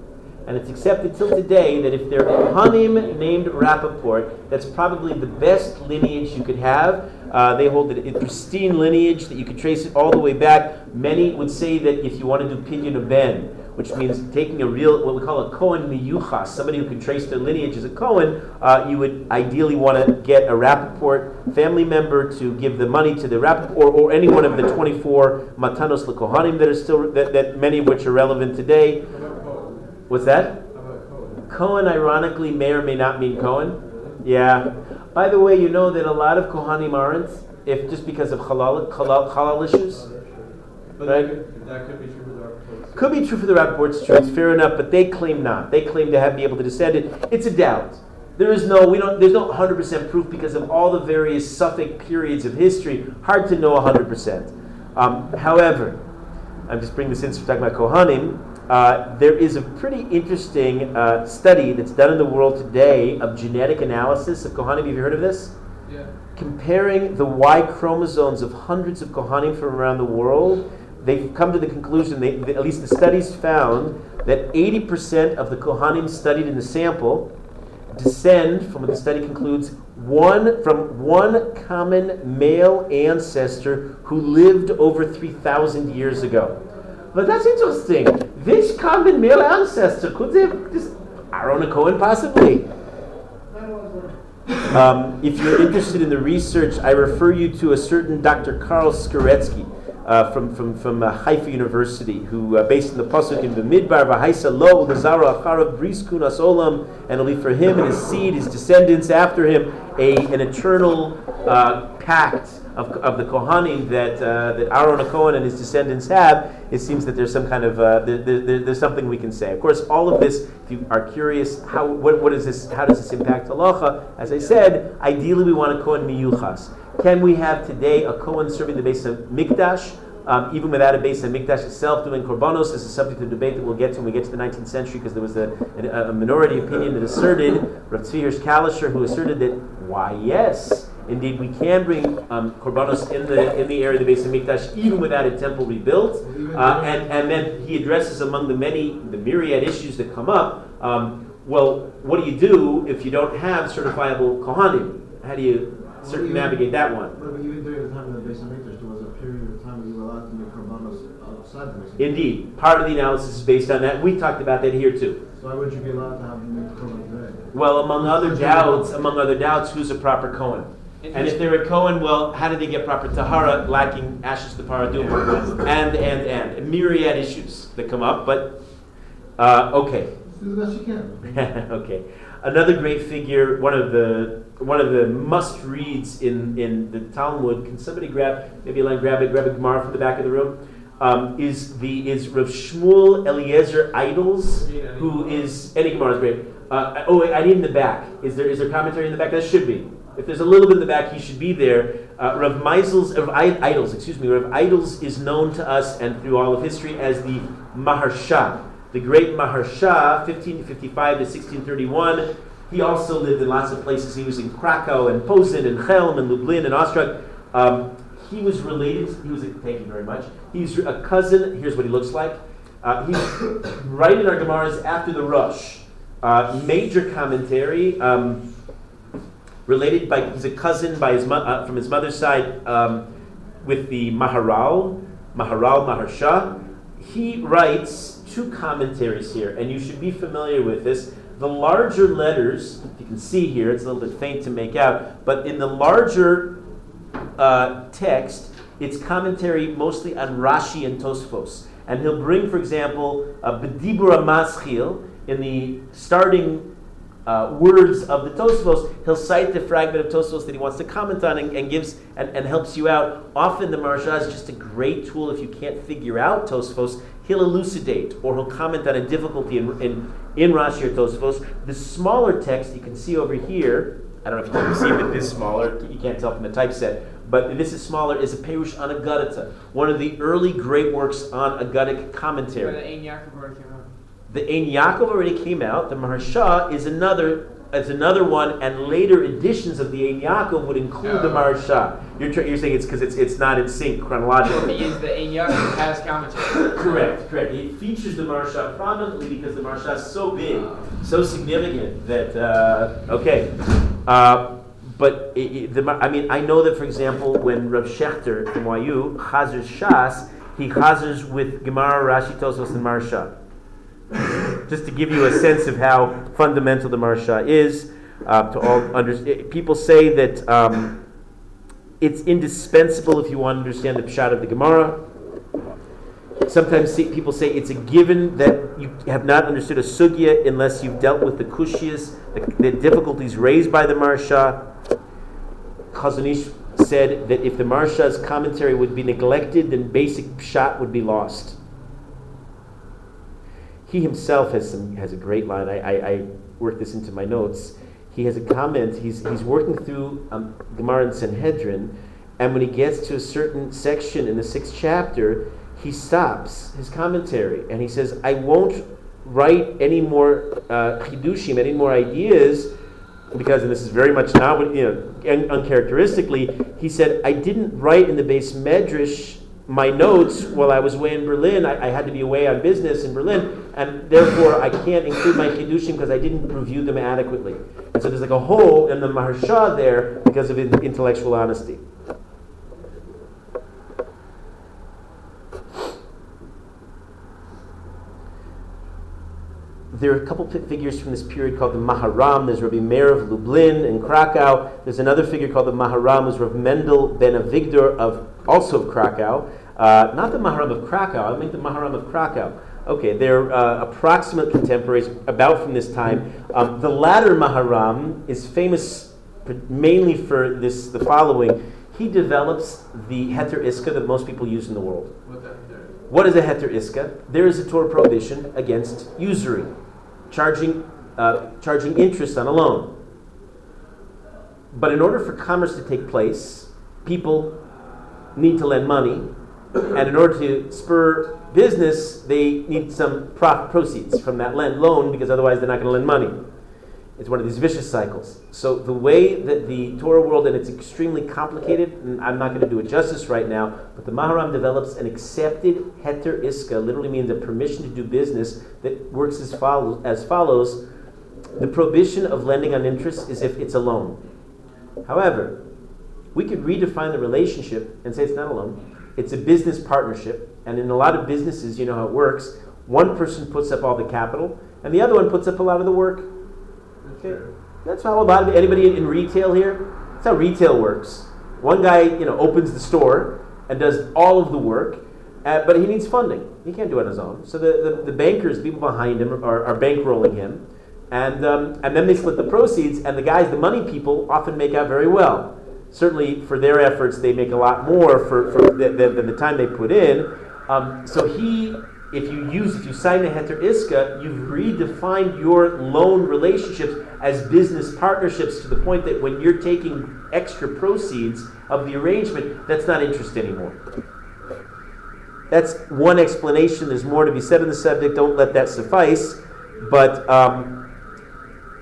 And it's accepted till today that if they're Kohanim named Rappaport, that's probably the best lineage you could have. Uh, they hold it a pristine lineage that you could trace it all the way back. Many would say that if you want to do Pidyon Ben, which means taking a real, what we call a Kohen miyuchas, somebody who can trace their lineage as a Kohen, uh, you would ideally want to get a Rappaport family member to give the money to the Rappaport, or, or any one of the 24 Matanos LeKohanim that are still, that, that many of which are relevant today. What's that? Cohen, ironically, may or may not mean Cohen. Yeah. By the way, you know that a lot of Kohanim aren't, if just because of halal, halal, halal issues. But Right. that, could, that could be true for the Rappaports. Could be true for the Rappaports, true. It's fair enough, but they claim not. They claim to have be able to descend it. It's a doubt. There is no, we don't. There's no 100% proof because of all the various Suffolk periods of history. Hard to know 100%. Um, however, I'm just bringing this in. So we're talking about Kohanim. Uh, there is a pretty interesting uh, study that's done in the world today of genetic analysis of Kohanim. Have you heard of this? Yeah. comparing the Y chromosomes of hundreds of Kohanim from around the world, they've come to the conclusion, they, at least the studies found, that 80% of the Kohanim studied in the sample descend from what the study concludes one from one common male ancestor who lived over 3,000 years ago. But that's interesting. Which common male ancestor could they have just Aaron Cohen possibly? Um, if you're interested in the research, I refer you to a certain Dr. Karl Skorecki uh, from, from, from uh, Haifa University, who, uh, based in the Pasuk in the Midbar, Lo, Acharav, Briskun Asolam, and it'll be for him and his seed, his descendants after him, a, an eternal uh, pact of, of the Kohanim that, uh, that Aaron Cohen and his descendants have. It seems that there's some kind of, uh, there, there, there's something we can say. Of course, all of this, if you are curious, how, what, what is this, how does this impact halacha? As I said, ideally we want a Kohen miyuchas. Can we have today a Kohen serving the base of Mikdash? Um, even without a Beis HaMikdash itself, doing korbanos this is a subject of debate that we'll get to when we get to the 19th century, because there was a, a, a minority opinion that asserted, Rav Tzvi Hirsch Kalischer, who asserted that, why, yes, indeed, we can bring um, korbanos in the in the area of the Beis HaMikdash, even without a temple rebuilt. Uh, and, and then he addresses among the many, the myriad issues that come up, um, well, what do you do if you don't have certifiable Kohanim? How do you navigate that one? But even during the time of the Beis Hamikdash, there was a period of time when you were allowed to make korbanos outside the Hamikdash. Indeed, part of the analysis is based on that. We talked about that here too. So why would you be allowed to have make korban today? Well, among other doubts, among other doubts, who's a proper Cohen? And if they're a Cohen, well, how do they get proper tahara, lacking ashes to paradum, and and and myriad issues that come up. But uh, okay, do the best you can. okay. Another great figure, one of the one of the must reads in, in the Talmud. Can somebody grab maybe a line, grab it, grab a Gemara from the back of the room? Um, is the is Rav Shmuel Eliezer Edels, who is any Gemara is great. Uh, oh, wait, I need in the back. Is there is there commentary in the back? That should be. If there's a little bit in the back, he should be there. Uh, Rav Meisel's Rav Edels, excuse me, Rav Edels is known to us and through all of history as the Maharsha, the great Maharsha, 1555 to 1631. He also lived in lots of places. He was in Krakow and Posen and Chelm and Lublin and Ostrog. Um, he was related. He was. A, thank you very much. He's a cousin. Here's what he looks like. Uh, he's right in our Gemaras after the Rosh. Uh, major commentary. Um, related by he's a cousin by his uh, from his mother's side um, with the Maharal, Maharal Maharsha. He writes two commentaries here, and you should be familiar with this. The larger letters, you can see here, it's a little bit faint to make out, but in the larger uh, text, it's commentary mostly on Rashi and Tosfos. And he'll bring, for example, a Bedibura Maschil in the starting uh, words of the Tosfos, he'll cite the fragment of Tosfos that he wants to comment on and, and gives and, and, helps you out. Often the Maharsha is just a great tool if you can't figure out Tosfos. He'll elucidate or he'll comment on a difficulty in, in, in Rashi or Tosfos. The smaller text you can see over here, I don't know if you can see it this smaller, you can't tell from the typeset, but this is smaller, is a Perush on Agadata, one of the early great works on Agadic commentary. Where the Ein Yaakov already came out. The Ein Yaakov already came out. The Maharsha is another is another one, and later editions of the Ein Yaakov would include the Maharsha. You're, tr- you're saying it's because it's it's not in sync chronologically. He is the Ein Yaakov has commentary. correct, correct. It features the Maharsha prominently because the Maharsha is so big, so significant that uh, okay. Uh, but it, it, the, I mean, I know that, for example, when Rav Shechter from YU chazers Shas, he chazers with Gemara, Rashi, Tosos, and Maharsha just to give you a sense of how fundamental the Maharsha is. Uh, to all under, people say that um, it's indispensable if you want to understand the pshat of the Gemara. Sometimes people say it's a given that you have not understood a sugya unless you've dealt with the kushias, the, the difficulties raised by the Maharsha. Chazon Ish said that if the Maharsha's commentary would be neglected, then basic pshat would be lost he himself has some has a great line. I, I, I worked this into my notes. He has a comment. He's he's working through um, Gemara and Sanhedrin, and when he gets to a certain section in the sixth chapter, he stops his commentary and he says, "I won't write any more uh, chidushim, any more ideas." Because, and this is very much not what, you know, un- uncharacteristically, he said, I didn't write in the beis medrash my notes while I was away in Berlin. I, I, had to be away on business in Berlin, and therefore I can't include my chidushim because I didn't review them adequately. And so there's like a hole in the Maharsha there because of intellectual honesty. there are a couple figures from this period called the Maharam. There's Rabbi Meir of Lublin in Krakow. There's another figure called the Maharam, who's Rav Mendel ben Avigdor of also of Krakow. Uh, not the Maharam of Krakow, I mean the Maharam of Krakow. Okay, they're uh, approximate contemporaries about from this time. Um, the latter Maharam is famous mainly for this the following. He develops the Heter Iska that most people use in the world. What is a Heter Iska? There is a Torah prohibition against usury charging, uh, charging interest on a loan. But in order for commerce to take place, people need to lend money, and in order to spur business, they need some profit proceeds from that lend loan because otherwise they're not going to lend money. It's one of these vicious cycles. So the way that the Torah world, and it's extremely complicated, and I'm not going to do it justice right now, but the Maharam develops an accepted heter iska, literally means a permission to do business that works as follows. As follows the prohibition of lending on interest is if it's a loan. However, we could redefine the relationship and say it's not a loan. It's a business partnership, and in a lot of businesses, you know how it works. One person puts up all the capital, and the other one puts up a lot of the work. Okay, that's how a lot of anybody in retail here. That's how retail works. One guy, you know, opens the store and does all of the work, uh, but he needs funding. He can't do it on his own. So the, the, the bankers, people behind him, are, are bankrolling him, and um, and then they split the proceeds. And the guys, the money people, often make out very well. Certainly, for their efforts, they make a lot more for, for the, the, than the time they put in. Um, so he if you use, if you sign a heter iska, you've redefined your loan relationships as business partnerships to the point that when you're taking extra proceeds of the arrangement, that's not interest anymore. That's one explanation. There's more to be said on the subject. Don't let that suffice. But um,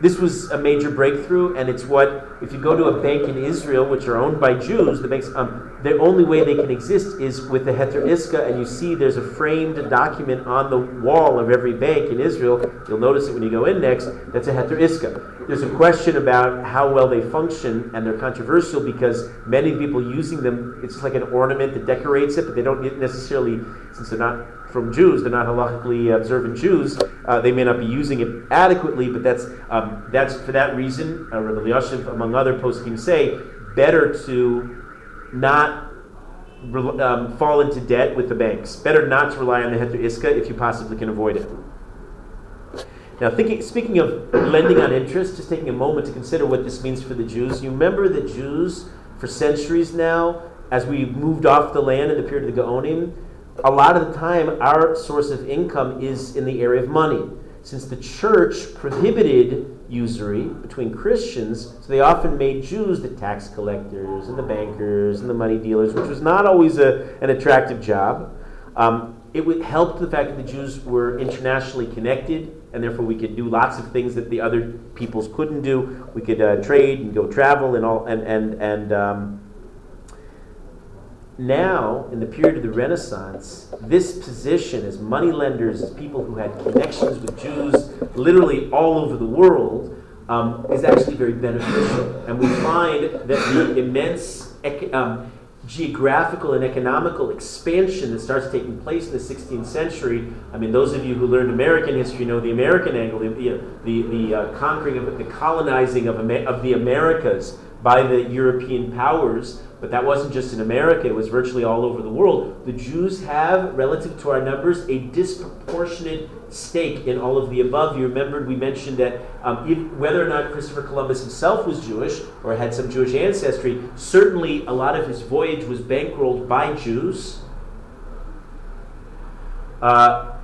this was a major breakthrough, and it's what, if you go to a bank in Israel, which are owned by Jews, the banks, um, the only way they can exist is with the Heter Iska, and you see there's a framed document on the wall of every bank in Israel. You'll notice it when you go in next. That's a Heter Iska. There's a question about how well they function, and they're controversial because many people using them, it's just like an ornament that decorates it, but they don't necessarily, since they're not from Jews, they're not halachically observant Jews, uh, they may not be using it adequately, but that's, um, that's for that reason, uh, Rabbi Yashiv, among other poskim, say better to not um, fall into debt with the banks. Better not to rely on the Heter Iska if you possibly can avoid it. Now, thinking, speaking of lending on interest, just taking a moment to consider what this means for the Jews. You remember the Jews for centuries now, as we moved off the land in the period of the Gaonim, a lot of the time our source of income is in the area of money. Since the church prohibited usury between Christians, so they often made Jews the tax collectors and the bankers and the money dealers, which was not always a, an attractive job. Um, it would help the fact that the Jews were internationally connected, and therefore we could do lots of things that the other peoples couldn't do. We could uh, trade and go travel and all, and and and um, now, in the period of the Renaissance, this position as moneylenders, as people who had connections with Jews literally all over the world, um, is actually very beneficial. And we find that the immense um, geographical and economical expansion that starts taking place in the 16th century. I mean, those of you who learned American history know the American angle, the, the, the uh, conquering of the colonizing of, of the Americas by the European powers but that wasn't just in America, it was virtually all over the world. The Jews have, relative to our numbers, a disproportionate stake in all of the above. You remembered we mentioned that um, if, whether or not Christopher Columbus himself was Jewish or had some Jewish ancestry, certainly a lot of his voyage was bankrolled by Jews. Uh,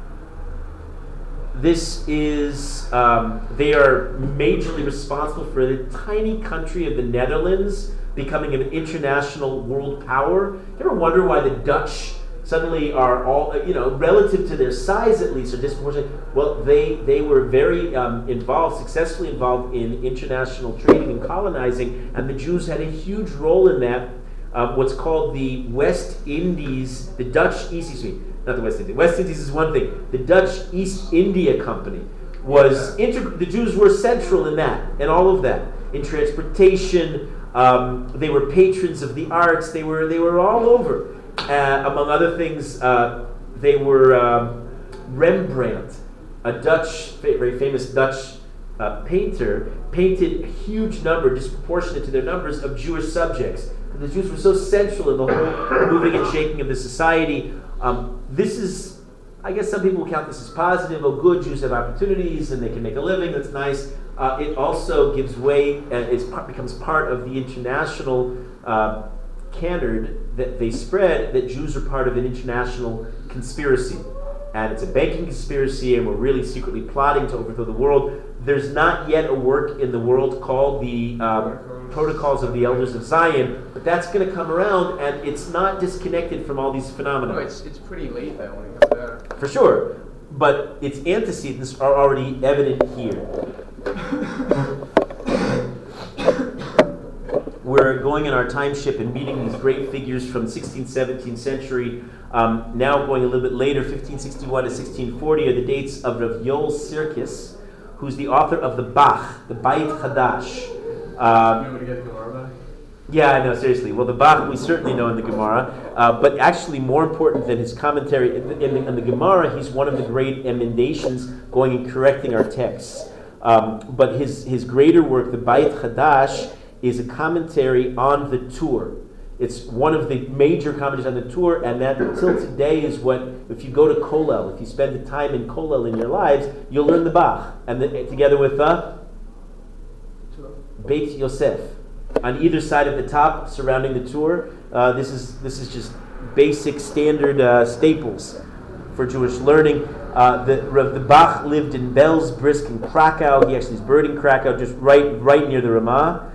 this is, um, they are majorly responsible for the tiny country of the Netherlands becoming an international world power. You ever wonder why the Dutch suddenly are all, you know, relative to their size at least, are disproportionate? Well, they, they were very um, involved, successfully involved in international trading and colonizing, and the Jews had a huge role in that. Uh, what's called the West Indies, the Dutch East, me, not the West Indies. West Indies is one thing. The Dutch East India Company was, integ- the Jews were central in that, and all of that, in transportation, um, they were patrons of the arts. They were they were all over. Uh, among other things, uh, they were um, Rembrandt, a Dutch, very famous Dutch uh, painter, painted a huge number, disproportionate to their numbers, of Jewish subjects. The Jews were so central in the whole moving and shaking of the society. Um, this is, I guess, some people count this as positive. Oh, good, Jews have opportunities and they can make a living. That's nice uh, it also gives way and it becomes part of the international uh, canard that they spread that Jews are part of an international conspiracy. And it's a banking conspiracy, and we're really secretly plotting to overthrow the world. There's not yet a work in the world called the um, Protocols of the Elders of Zion, but that's going to come around, and it's not disconnected from all these phenomena. No, it's, it's pretty late though when it comes out. For sure, but its antecedents are already evident here. We're going in our time ship and meeting these great figures from 16th, 17th century. Um, now going a little bit later, 1561 to 1640 are the dates of Rav Yoel Sirkis, who's the author of the Bach, the Beit Hadash. Um, you get Gemara yeah, no, seriously. Well, the Bach we certainly know in the Gemara, uh, but actually more important than his commentary in the, in, the, in the, Gemara, he's one of the great emendations going and correcting our texts. Um, but his, his greater work, the Beit Hadash, is a commentary on the Tur. It's one of the major commentaries on the Tur, and that until today is what, if you go to Kollel, if you spend the time in Kollel in your lives, you'll learn the Bach, and the, together with the Beit Yosef. On either side of the top, surrounding the Tur. uh, this is this is just basic standard uh, staples for Jewish learning. Uh, the, the Bach lived in Belz, Brisk, in Krakow. He actually is buried in Krakow, just right, right near the Ramah.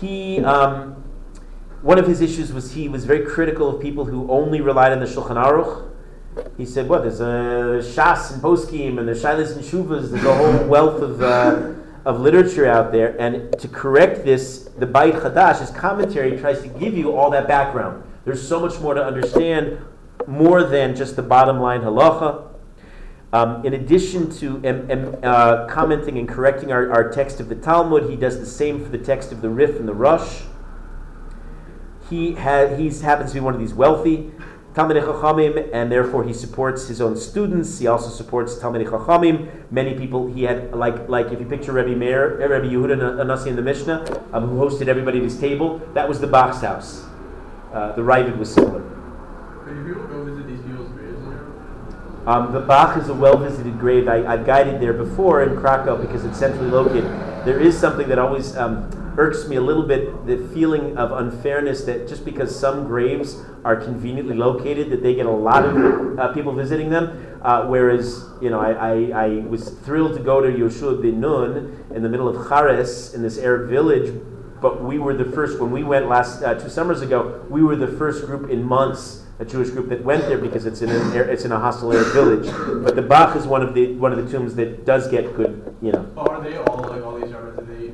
He, um, one of his issues was he was very critical of people who only relied on the Shulchan Aruch. He said, "What? There's a Shas and Poskim and the Shilas and Shuvas. There's a whole wealth of uh, of literature out there, and to correct this, the Beit Chadash, his commentary, tries to give you all that background. There's so much more to understand, more than just the bottom line halacha. Um, in addition to um, um, uh, commenting and correcting our, our text of the Talmud, he does the same for the text of the Rif and the Rosh. He had, he's happens to be one of these wealthy Talmidei Chachamim, and therefore he supports his own students. He also supports Talmidei Chachamim. Many people he had, like like if you picture Rabbi Meir, Rabbi Yehuda HaNasi in the Mishnah, um, who hosted everybody at his table. That was the Bach's house. Uh, the Ravid was similar. Can you people go visit these people's graves? Um, the Bach is a well-visited grave. I, I've guided there before in Krakow because it's centrally located. There is something that always um, irks me a little bit: the feeling of unfairness that just because some graves are conveniently located, that they get a lot of uh, people visiting them. Uh, whereas, you know, I, I, I was thrilled to go to Yoshua bin Nun in the middle of Chares in this Arab village but we were the first when we went last uh, two summers ago. We were the first group in months, a Jewish group that went there because it's in an it's in a hostile Arab village. But the Bach is one of the one of the tombs that does get good, you know. Are they all like all these rabbis? Are they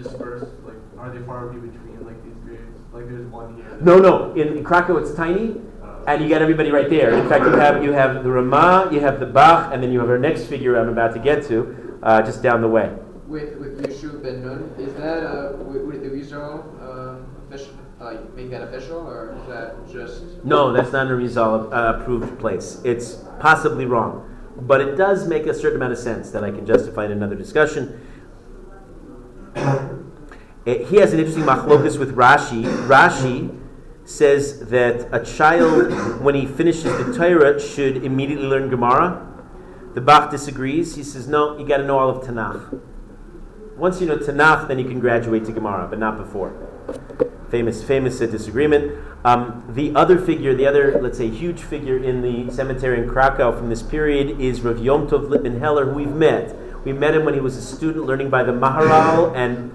dispersed? Like, are they far in between like these graves? Like, there's one here. No, no. In, in Krakow, it's tiny, and you got everybody right there. In fact, you have you have the Ramah, you have the Bach, and then you have our next figure I'm about to get to, uh, just down the way. With with Yeshua ben Nun, is that uh, would, would the Rizal um, official, uh, make that official, or is that just? No, that's not a Rizal uh, approved place. It's possibly wrong, but it does make a certain amount of sense that I can justify in another discussion. Eh, he has an interesting machlokas with Rashi. Rashi says that a child, when he finishes the Torah, should immediately learn Gemara. The Bach disagrees. He says, no, you got to know all of Tanakh. Once you know Tanakh, then you can graduate to Gemara, but not before. Famous, famous uh, disagreement. Um, the other figure, the other, let's say, huge figure in the cemetery in Krakow from this period is Rav Yom Tov Lipman Heller, who we've met. We met him when he was a student learning by the Maharal, and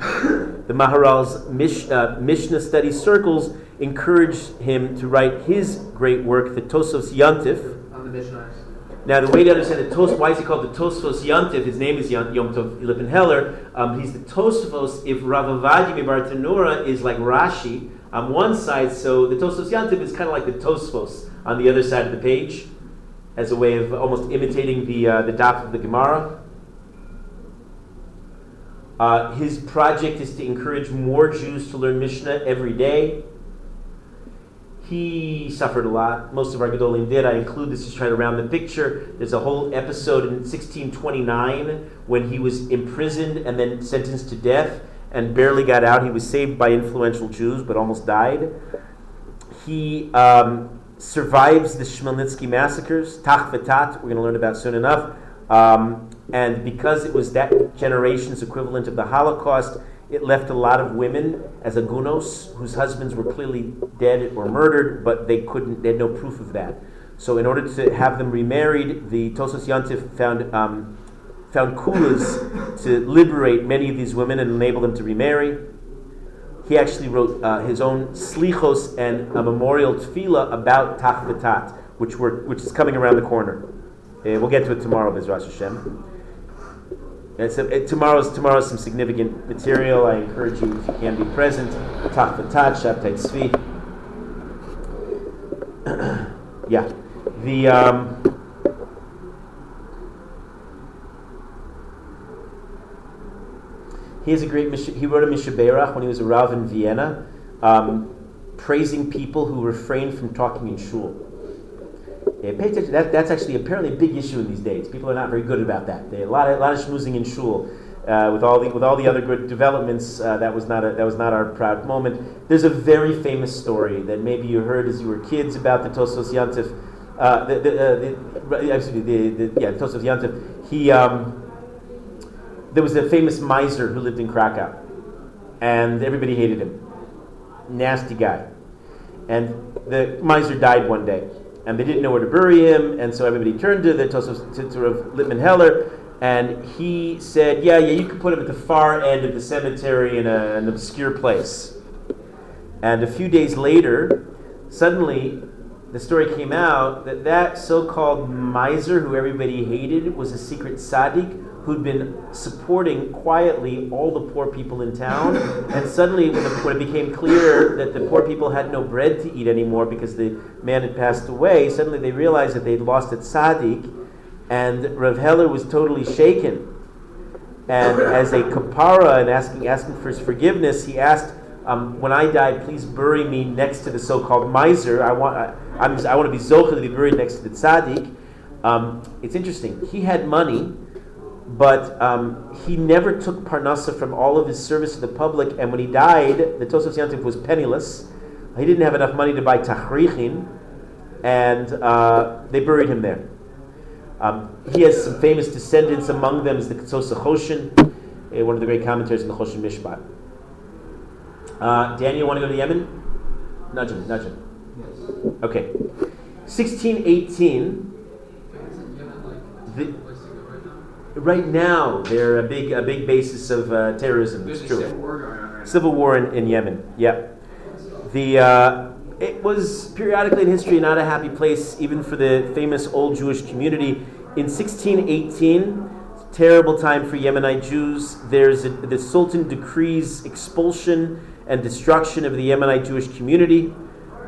the Maharal's Mish, uh, Mishnah study circles encouraged him to write his great work, the Tosos Yantif. On the. Now, the way to understand the Tos, why is he called the Tosfos Yantiv? His name is Yom Tov Lipin Heller. Um, he's the Tosfos. If Rav Ovadia MiBartenura is like Rashi on one side, so the Tosfos Yantiv is kind of like the Tosfos on the other side of the page, as a way of almost imitating the uh, the daf of the Gemara. Uh, his project is to encourage more Jews to learn Mishnah every day. He suffered a lot. Most of our Gedolim did. I include this to try to round the picture. There's a whole episode in 1629 when he was imprisoned and then sentenced to death and barely got out. He was saved by influential Jews but almost died. He um, survives the Chmielnicki massacres, Tach V'Tat, we're going to learn about soon enough. Um, and because it was that generation's equivalent of the Holocaust, it left a lot of women as agunos whose husbands were clearly dead or murdered, but they couldn't, they had no proof of that. So, in order to have them remarried, the Tosos Yantif found, um, found kulas to liberate many of these women and enable them to remarry. He actually wrote uh, his own slichos and a memorial tefillah about Tach which, were, which is coming around the corner. Uh, we'll get to it tomorrow, Bezras Hashem. And so, it, tomorrow's tomorrow's some significant material. I encourage you, if you can, be present. Tach v'tat, Shabtai Tzvi. yeah, the um, he has a great. He wrote a Mishaberach when he was a rav in Vienna, um, praising people who refrain from talking in shul. Yeah, pay attention. That, that's actually apparently a big issue in these days. People are not very good about that. They, a lot of a lot of schmoozing in shul. Uh, with all the with all the other good developments, uh, that was not a, that was not our proud moment. There's a very famous story that maybe you heard as you were kids about the Tosos Yantif. Uh, the, the, uh, the, the, yeah, Tosos Yantif. He um, there was a famous miser who lived in Krakow, and everybody hated him. Nasty guy, and the miser died one day and they didn't know where to bury him, and so everybody turned to the Tosos, to, to Rav Lipman Heller, and he said, "Yeah, yeah, you can put him at the far end of the cemetery in a, an obscure place." And a few days later, suddenly, the story came out that that so-called miser who everybody hated was a secret tzaddik who'd been supporting quietly all the poor people in town. and suddenly, when, the, when, it became clear that the poor people had no bread to eat anymore because the man had passed away, suddenly they realized that they'd lost a tzaddik, and Rav Heller was totally shaken. And as a kapara and asking, asking for his forgiveness, he asked, um, when I die, please bury me next to the so-called miser. I want, I, I'm, I want to be zocha to be buried next to the tzaddik. Um, it's interesting. He had money, but um, he never took parnasa from all of his service to the public. And when he died, the Tosafos Yantiv was penniless. He didn't have enough money to buy tachrichin, and uh, they buried him there. Um, he has some famous descendants. Among them is the Ketzos HaChoshen, uh, one of the great commentators in the Choshen Mishpat. Uh, Daniel, want to go to Yemen? Nudge him, nudge him. Yes. Okay. 1618. The, right now, they're a big, a big basis of uh, terrorism. There's it's a true. civil war going on right Civil war in, in Yemen. Yeah. The uh, it was periodically in history not a happy place, even for the famous old Jewish community. In 1618, terrible time for Yemenite Jews. There's a, the Sultan decrees expulsion and destruction of the Yemenite Jewish community.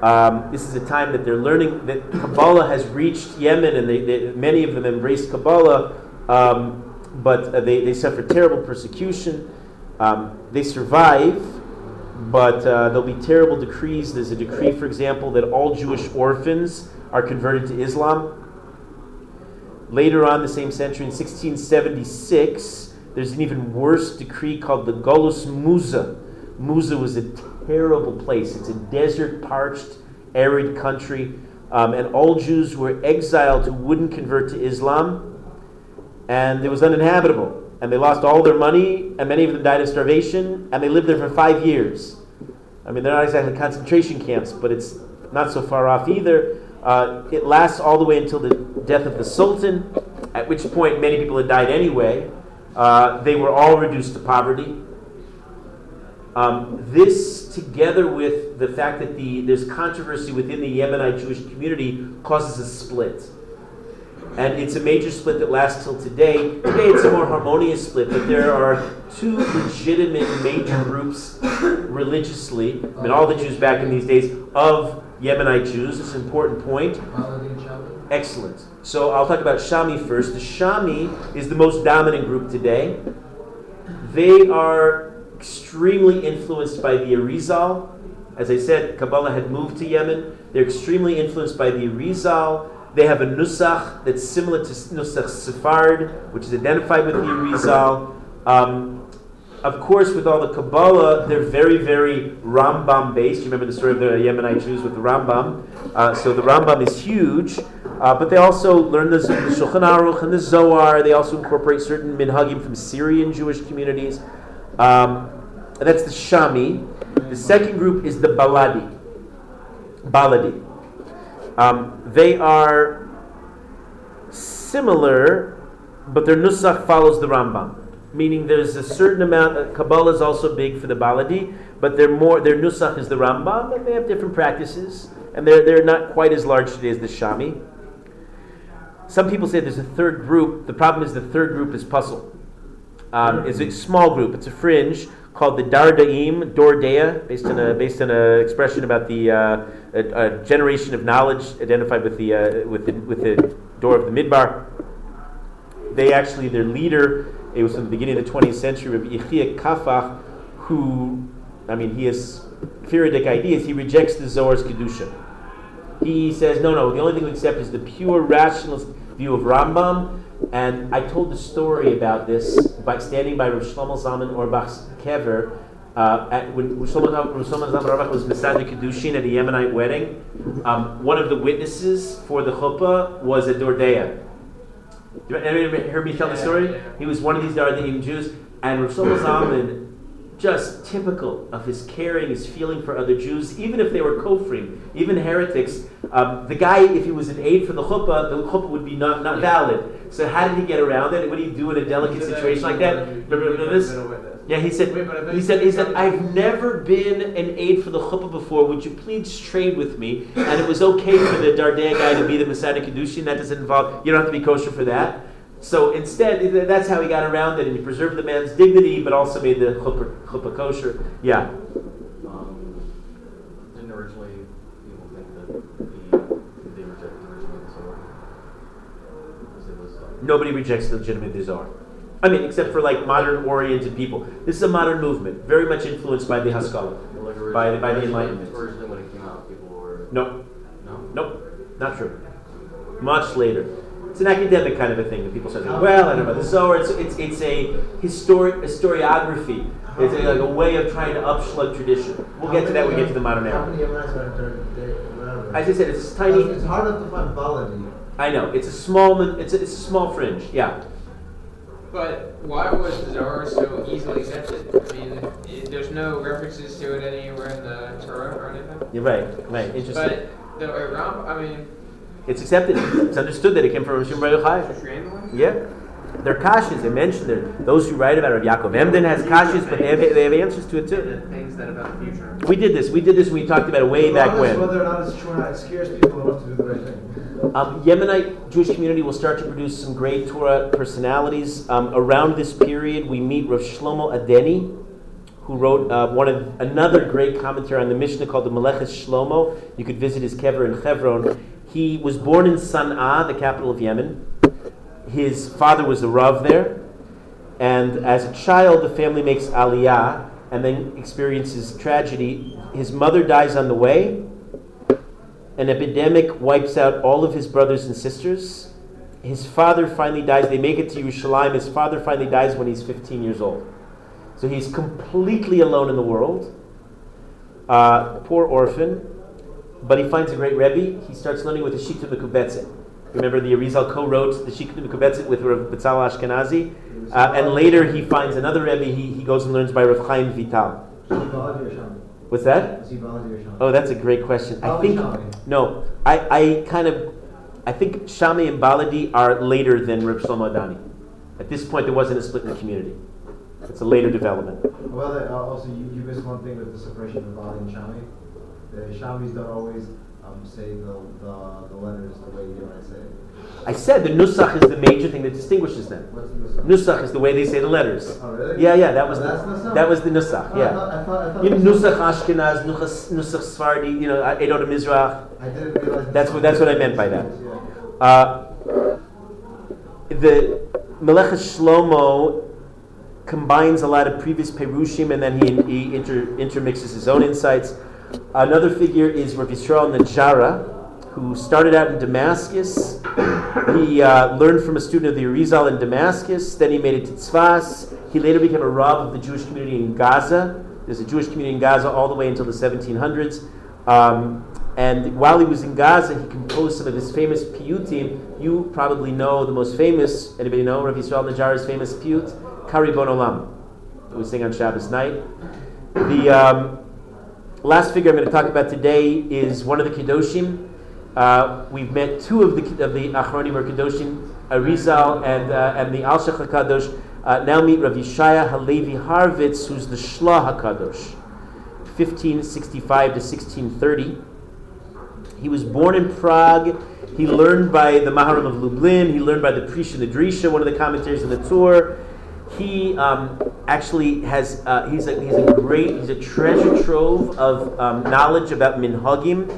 Um, this is a time that they're learning that Kabbalah has reached Yemen, and they, they, many of them embraced Kabbalah, um, but uh, they, they suffer terrible persecution. Um, they survive, but uh, there'll be terrible decrees. There's a decree, for example, that all Jewish orphans are converted to Islam. Later on, the same century, in 1676, there's an even worse decree called the Golus Musa. Musa was a terrible place. It's a desert, parched, arid country. Um, and all Jews were exiled who wouldn't convert to Islam. And it was uninhabitable. And they lost all their money, and many of them died of starvation, and they lived there for five years. I mean, they're not exactly concentration camps, but it's not so far off either. Uh, it lasts all the way until the death of the Sultan, at which point many people had died anyway. Uh, they were all reduced to poverty. Um, this, together with the fact that the, there's controversy within the Yemenite Jewish community, causes a split. And it's a major split that lasts till today. Today it's a more harmonious split, but there are two legitimate major groups religiously, I mean, all the Jews back in these days, of Yemenite Jews. It's an important point. Excellent. So I'll talk about Shami first. The Shami is the most dominant group today. They are extremely influenced by the Arizal. As I said, Kabbalah had moved to Yemen. They're extremely influenced by the Arizal. They have a Nusach that's similar to Nusach Sephard, which is identified with the Arizal. Um, of course, with all the Kabbalah, they're very, very Rambam based. You remember the story of the Yemenite Jews with the Rambam. Uh, so the Rambam is huge, uh, but they also learn the, the Shulchan Aruch and the Zohar. They also incorporate certain minhagim from Syrian Jewish communities. Um, that's the Shami. The second group is the Baladi. Baladi. Um, they are similar, but their Nusach follows the Rambam meaning there's a certain amount. Uh, Kabbalah is also big for the Baladi, but they're more. Their nusach is the Rambam, and they have different practices, and they're they're not quite as large today as the Shami. Some people say there's a third group. The problem is the third group is puzzle. Um, it's a small group. It's a fringe called the Dardaim, Dordea, based on a based on an expression about the uh, a, a, generation of knowledge identified with the uh, with the with the door of the Midbar. They actually their leader it was from the beginning of the 20th century, Rabbi Yechia Kafach, who, I mean, he has Faradik ideas. He rejects the Zohar's Kedusha. He says, no, no, the only thing we accept is the pure rationalist view of Rambam. And I told the story about this by standing by Rav Shlomo Zalman Auerbach's kever uh, at, when Shlomo Zalman Auerbach was Mesader Kiddushin at a Yemenite wedding. Um, one of the witnesses for the chuppah was a Dordea. Ever heard me tell the story? He was one of these Dardaim Jews, and Rav Zalman, just typical of his caring, his feeling for other Jews, even if they were kofrim, even heretics. Um, the guy, if he was an aide for the chuppah, the chuppah would be not, not valid. So how did he get around it? What do you do in a delicate situation like that? Remember this? Yeah, he said, he said, he said, I've never been an aide for the chuppah before. Would you please trade with me? And it was okay for the Dardea guy to be the Mesader Kiddushin. That doesn't involve, you don't have to be kosher for that. So instead, that's how he got around it, and he preserved the man's dignity, but also made the chuppah, chuppah kosher. Yeah. Um, didn't originally people think that the, they rejected originally the? Because it was. Nobody rejects the legitimate Zohar. I mean, except for like modern oriented people. This is a modern movement, very much influenced by the Haskalah. like By the- by the Enlightenment. Originally, when it came out, people were. No, No? nope, not true. Much later. It's an academic kind of a thing that people say, oh. well, I don't know about the Zohar. It's, it's, it's a historic historiography. Uh-huh. It's a, like a way of trying to upschlug tradition. We'll get to that when we get to the modern How era. many Yemenites are there? As I said, it's tiny. It's hard enough to find Baladi. I know it's a small. It's a, it's a small fringe. Yeah. But why was the Zohar so easily accepted? I mean, i there's no references to it anywhere in the Torah or anything. You're right. Right. Interesting. But the Ram, I mean, It's accepted. It's understood that it came from Rishon Baruch Chai. just randomly. Yeah. They're kashas. They mentioned there. Those who write about it, Yaakov Emden has kashas, but they have, they have answers to it too. Things that about the future. We did this. We did this when we talked about it way back when. Whether or not it's true or not, it scares people enough to do the right thing. Um, Yemenite Jewish community will start to produce some great Torah personalities. Um, around this period, we meet Rav Shlomo Adeni, who wrote uh, one of another great commentary on the Mishnah called the Meleches Shlomo. You could visit his kever in Hebron. He was born in Sana'a, the capital of Yemen. His father was a rav there, and as a child, the family makes aliyah and then experiences tragedy. His mother dies on the way. An epidemic wipes out all of his brothers and sisters. His father finally dies. They make it to Yerushalayim. His father finally dies when he's 15 years old. So he's completely alone in the world. Uh, poor orphan. But he finds a great Rebbe. He starts learning with the Shita Mekubetzet. Remember, the Arizal co-wrote the Shita Mekubetzet with Rav Betzalel Ashkenazi. Uh, and later he finds another Rebbe. He, he goes and learns by Rav Chaim Vital. What's that? Oh, that's a great question. I think no. I, I kind of I think Shami and Baladi are later than Reb Shlomo Adani. At this point, there wasn't a split in the community. It's a later development. Well, uh, also, you, you missed one thing with the separation of Baladi and Shami. The Shamis don't always um, say the, the, the letters the way you I say it. I said the nusach is the major thing that distinguishes them. What's the Nusach is the way they say the letters. Oh, really? Yeah, yeah, that was Oh, the, that was the nusach. Oh, I Yeah. thought, I thought, I thought You know, nusach Ashkenaz, nusach, nusach Sephardi, you know, Edot Mizrach. I didn't realize. That's what- that's what I meant by that. Yeah. Uh, the Meleches Shlomo combines a lot of previous Perushim and then he, he inter, intermixes his own insights. Another figure is Rav Yisrael Najara, who started out in Damascus. He uh, learned from a student of the Arizal in Damascus. Then he made it to Tzfas. He later became a Rav of the Jewish community in Gaza. There's a Jewish community in Gaza all the way until the 1700s. Um, and while he was in Gaza, he composed some of his famous piyutim. You probably know the most famous. Anybody know Rav Yisrael Najara's famous piyut? Kah Ribon Olam. We sing on Shabbos night. The um, last figure I'm going to talk about today is one of the Kedoshim. Uh, we've met two of the of the Achronim or Arizal and uh, and the Alshich Hakadosh. Uh, now meet Rav Yishaya Halevi Horowitz, who's the Shlah Hakadosh, 1565 to 1630. He was born in Prague. He learned by the Maharam of Lublin. He learned by the Prisha the Drisha, one of the commentaries in the Tur. He um, actually has, uh, he's, a, he's a great, he's a treasure trove of um, knowledge about Minhagim,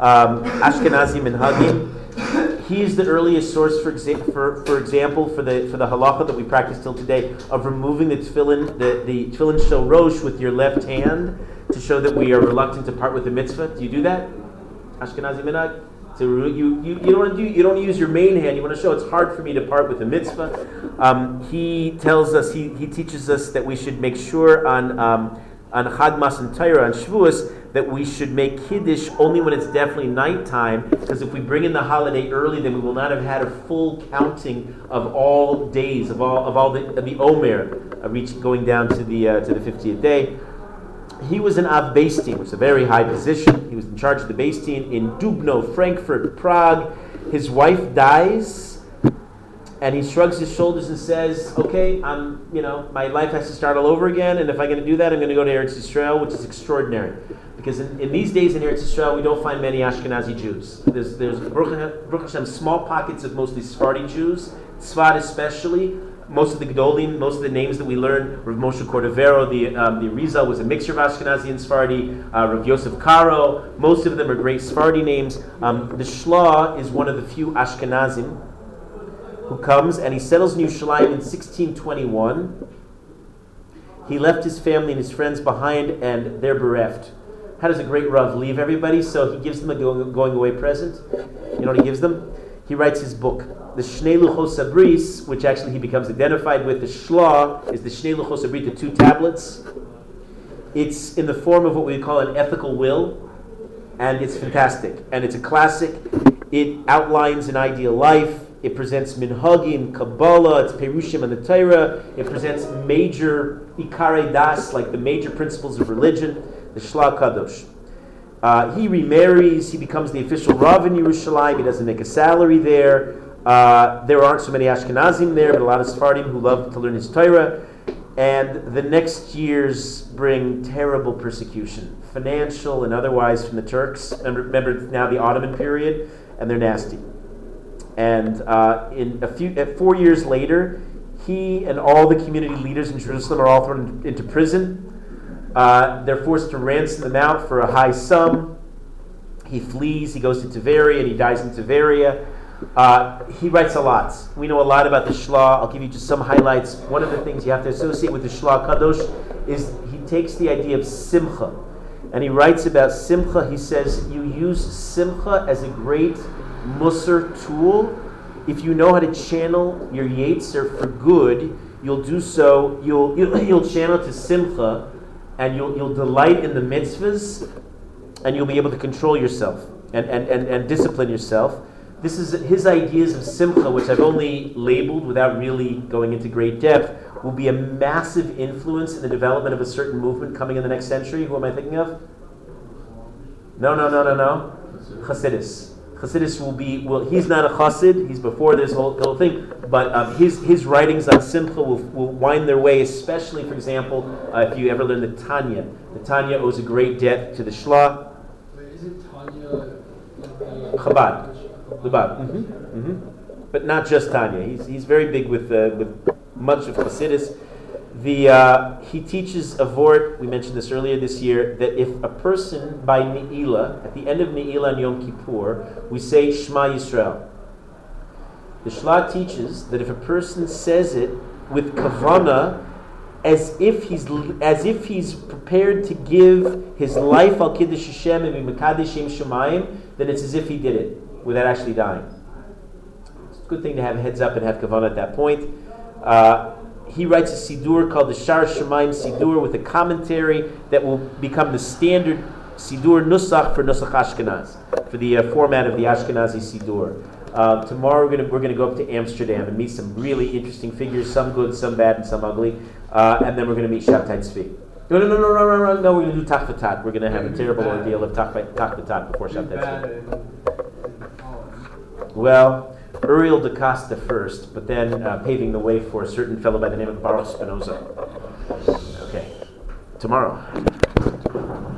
um, Ashkenazi Minhagim. He's the earliest source, for, exa- for, for example, for the, for the halacha that we practice till today of removing the tefillin, the, the tefillin shel rosh with your left hand to show that we are reluctant to part with the mitzvah. Do you do that? Ashkenazi minhag. You, you, you don't do you don't use your main hand. You want to show it's hard for me to part with a mitzvah. Um, he tells us he, he teaches us that we should make sure on um, on Chag Matan Torah on Shavuos that we should make kiddush only when it's definitely nighttime. Because if we bring in the holiday early, then we will not have had a full counting of all days of all of all the of the Omer, uh, reaching going down to the uh, to the fiftieth day. He was an beis din, which is a very high position. He was in charge of the beis din in Dubno, Frankfurt, Prague. His wife dies, and he shrugs his shoulders and says, "Okay, I'm, you know, my life has to start all over again. And if I'm going to do that, I'm going to go to Eretz Yisrael, which is extraordinary, because in, in these days in Eretz Yisrael, we don't find many Ashkenazi Jews. There's, there's Baruch Hashem, small pockets of mostly Sephardi Jews. Tzfat especially, most of the Gedolim, most of the names that we learn, Rav Moshe Cordovero, the, um, the Arizal was a mixture of Ashkenazi and Sephardi, uh, Rav Yosef Karo, most of them are great Sephardi names. Um, the Shlah is one of the few Ashkenazim who comes and he settles in Yerushalayim in 1621. He left his family and his friends behind and they're bereft. How does a great Rav leave everybody? So he gives them a going away present. You know what he gives them? He writes his book the Shnei Luchos HaBris, which actually he becomes identified with, the Shla, is the Shnei Luchos HaBris, the two tablets. It's in the form of what we call an ethical will, and it's fantastic. And it's a classic. It outlines an ideal life. It presents minhagim, Kabbalah, it's Perushim and the Torah. It presents major ikare das, like the major principles of religion, the Shla Kadosh. Uh, he remarries, he becomes the official Rav in Yerushalayim, he doesn't make a salary there. Uh, there aren't so many Ashkenazim there, but a lot of Sephardim who love to learn his Torah. And the next years bring terrible persecution, financial and otherwise, from the Turks. And remember, now the Ottoman period, and they're nasty. And uh, in a few, four years later, he and all the community leaders in Jerusalem are all thrown into prison. Uh, they're forced to ransom them out for a high sum. He flees. He goes to Tveria and he dies in Tveria. Uh, he writes a lot. We know a lot about the Shla. I'll give you just some highlights. One of the things you have to associate with the Shla Kadosh is he takes the idea of simcha. And he writes about simcha. He says, You use simcha as a great mussar tool. If you know how to channel your yetzer for good, you'll do so. You'll, you'll, you'll channel to simcha and you'll, you'll delight in the mitzvahs and you'll be able to control yourself and, and, and, and discipline yourself. This is his ideas of simcha, which I've only labeled without really going into great depth, will be a massive influence in the development of a certain movement coming in the next century. Who am I thinking of? No, no, no, no, no. Hasidus. Hasidus will be, well, he's not a Hasid, he's before this whole, whole thing, but um, his, his writings on Simcha will, will wind their way, especially, for example, uh, if you ever learn the Tanya. The Tanya owes a great debt to the Shla. Wait, isn't Tanya Chabad. Lubab. Mm-hmm. Mm-hmm. But not just Tanya. He's, he's very big with, uh, with much of Hasidus. The, uh, he teaches a vort, we mentioned this earlier this year, that if a person by Ne'ilah, at the end of Ne'ilah and Yom Kippur, we say Shema Yisrael. The Shla teaches that if a person says it with kavana, as if he's as if he's prepared to give his life al kiddush Hashem and mekadesh Shemayim, then it's as if he did it without actually dying. It's a good thing to have heads up and have kavanah at that point. Uh, he writes a sidur called the Shar Shemaim Sidur with a commentary that will become the standard sidur nusach for nusach Ashkenaz, for the uh, format of the Ashkenazi sidur. Uh, tomorrow we're going we're gonna go up to Amsterdam and meet some really interesting figures, some good, some bad, and some ugly. Uh, and then we're going to meet Shabtai Tzvi. No, no, no, no, no, no, no, no, we're going to do Tachvatat. We're going to have a terrible ordeal of Tachvatat before Shabtai Tzvi. Well, Uriel da Costa first, but then uh, paving the way for a certain fellow by the name of Baruch Spinoza. Okay, tomorrow.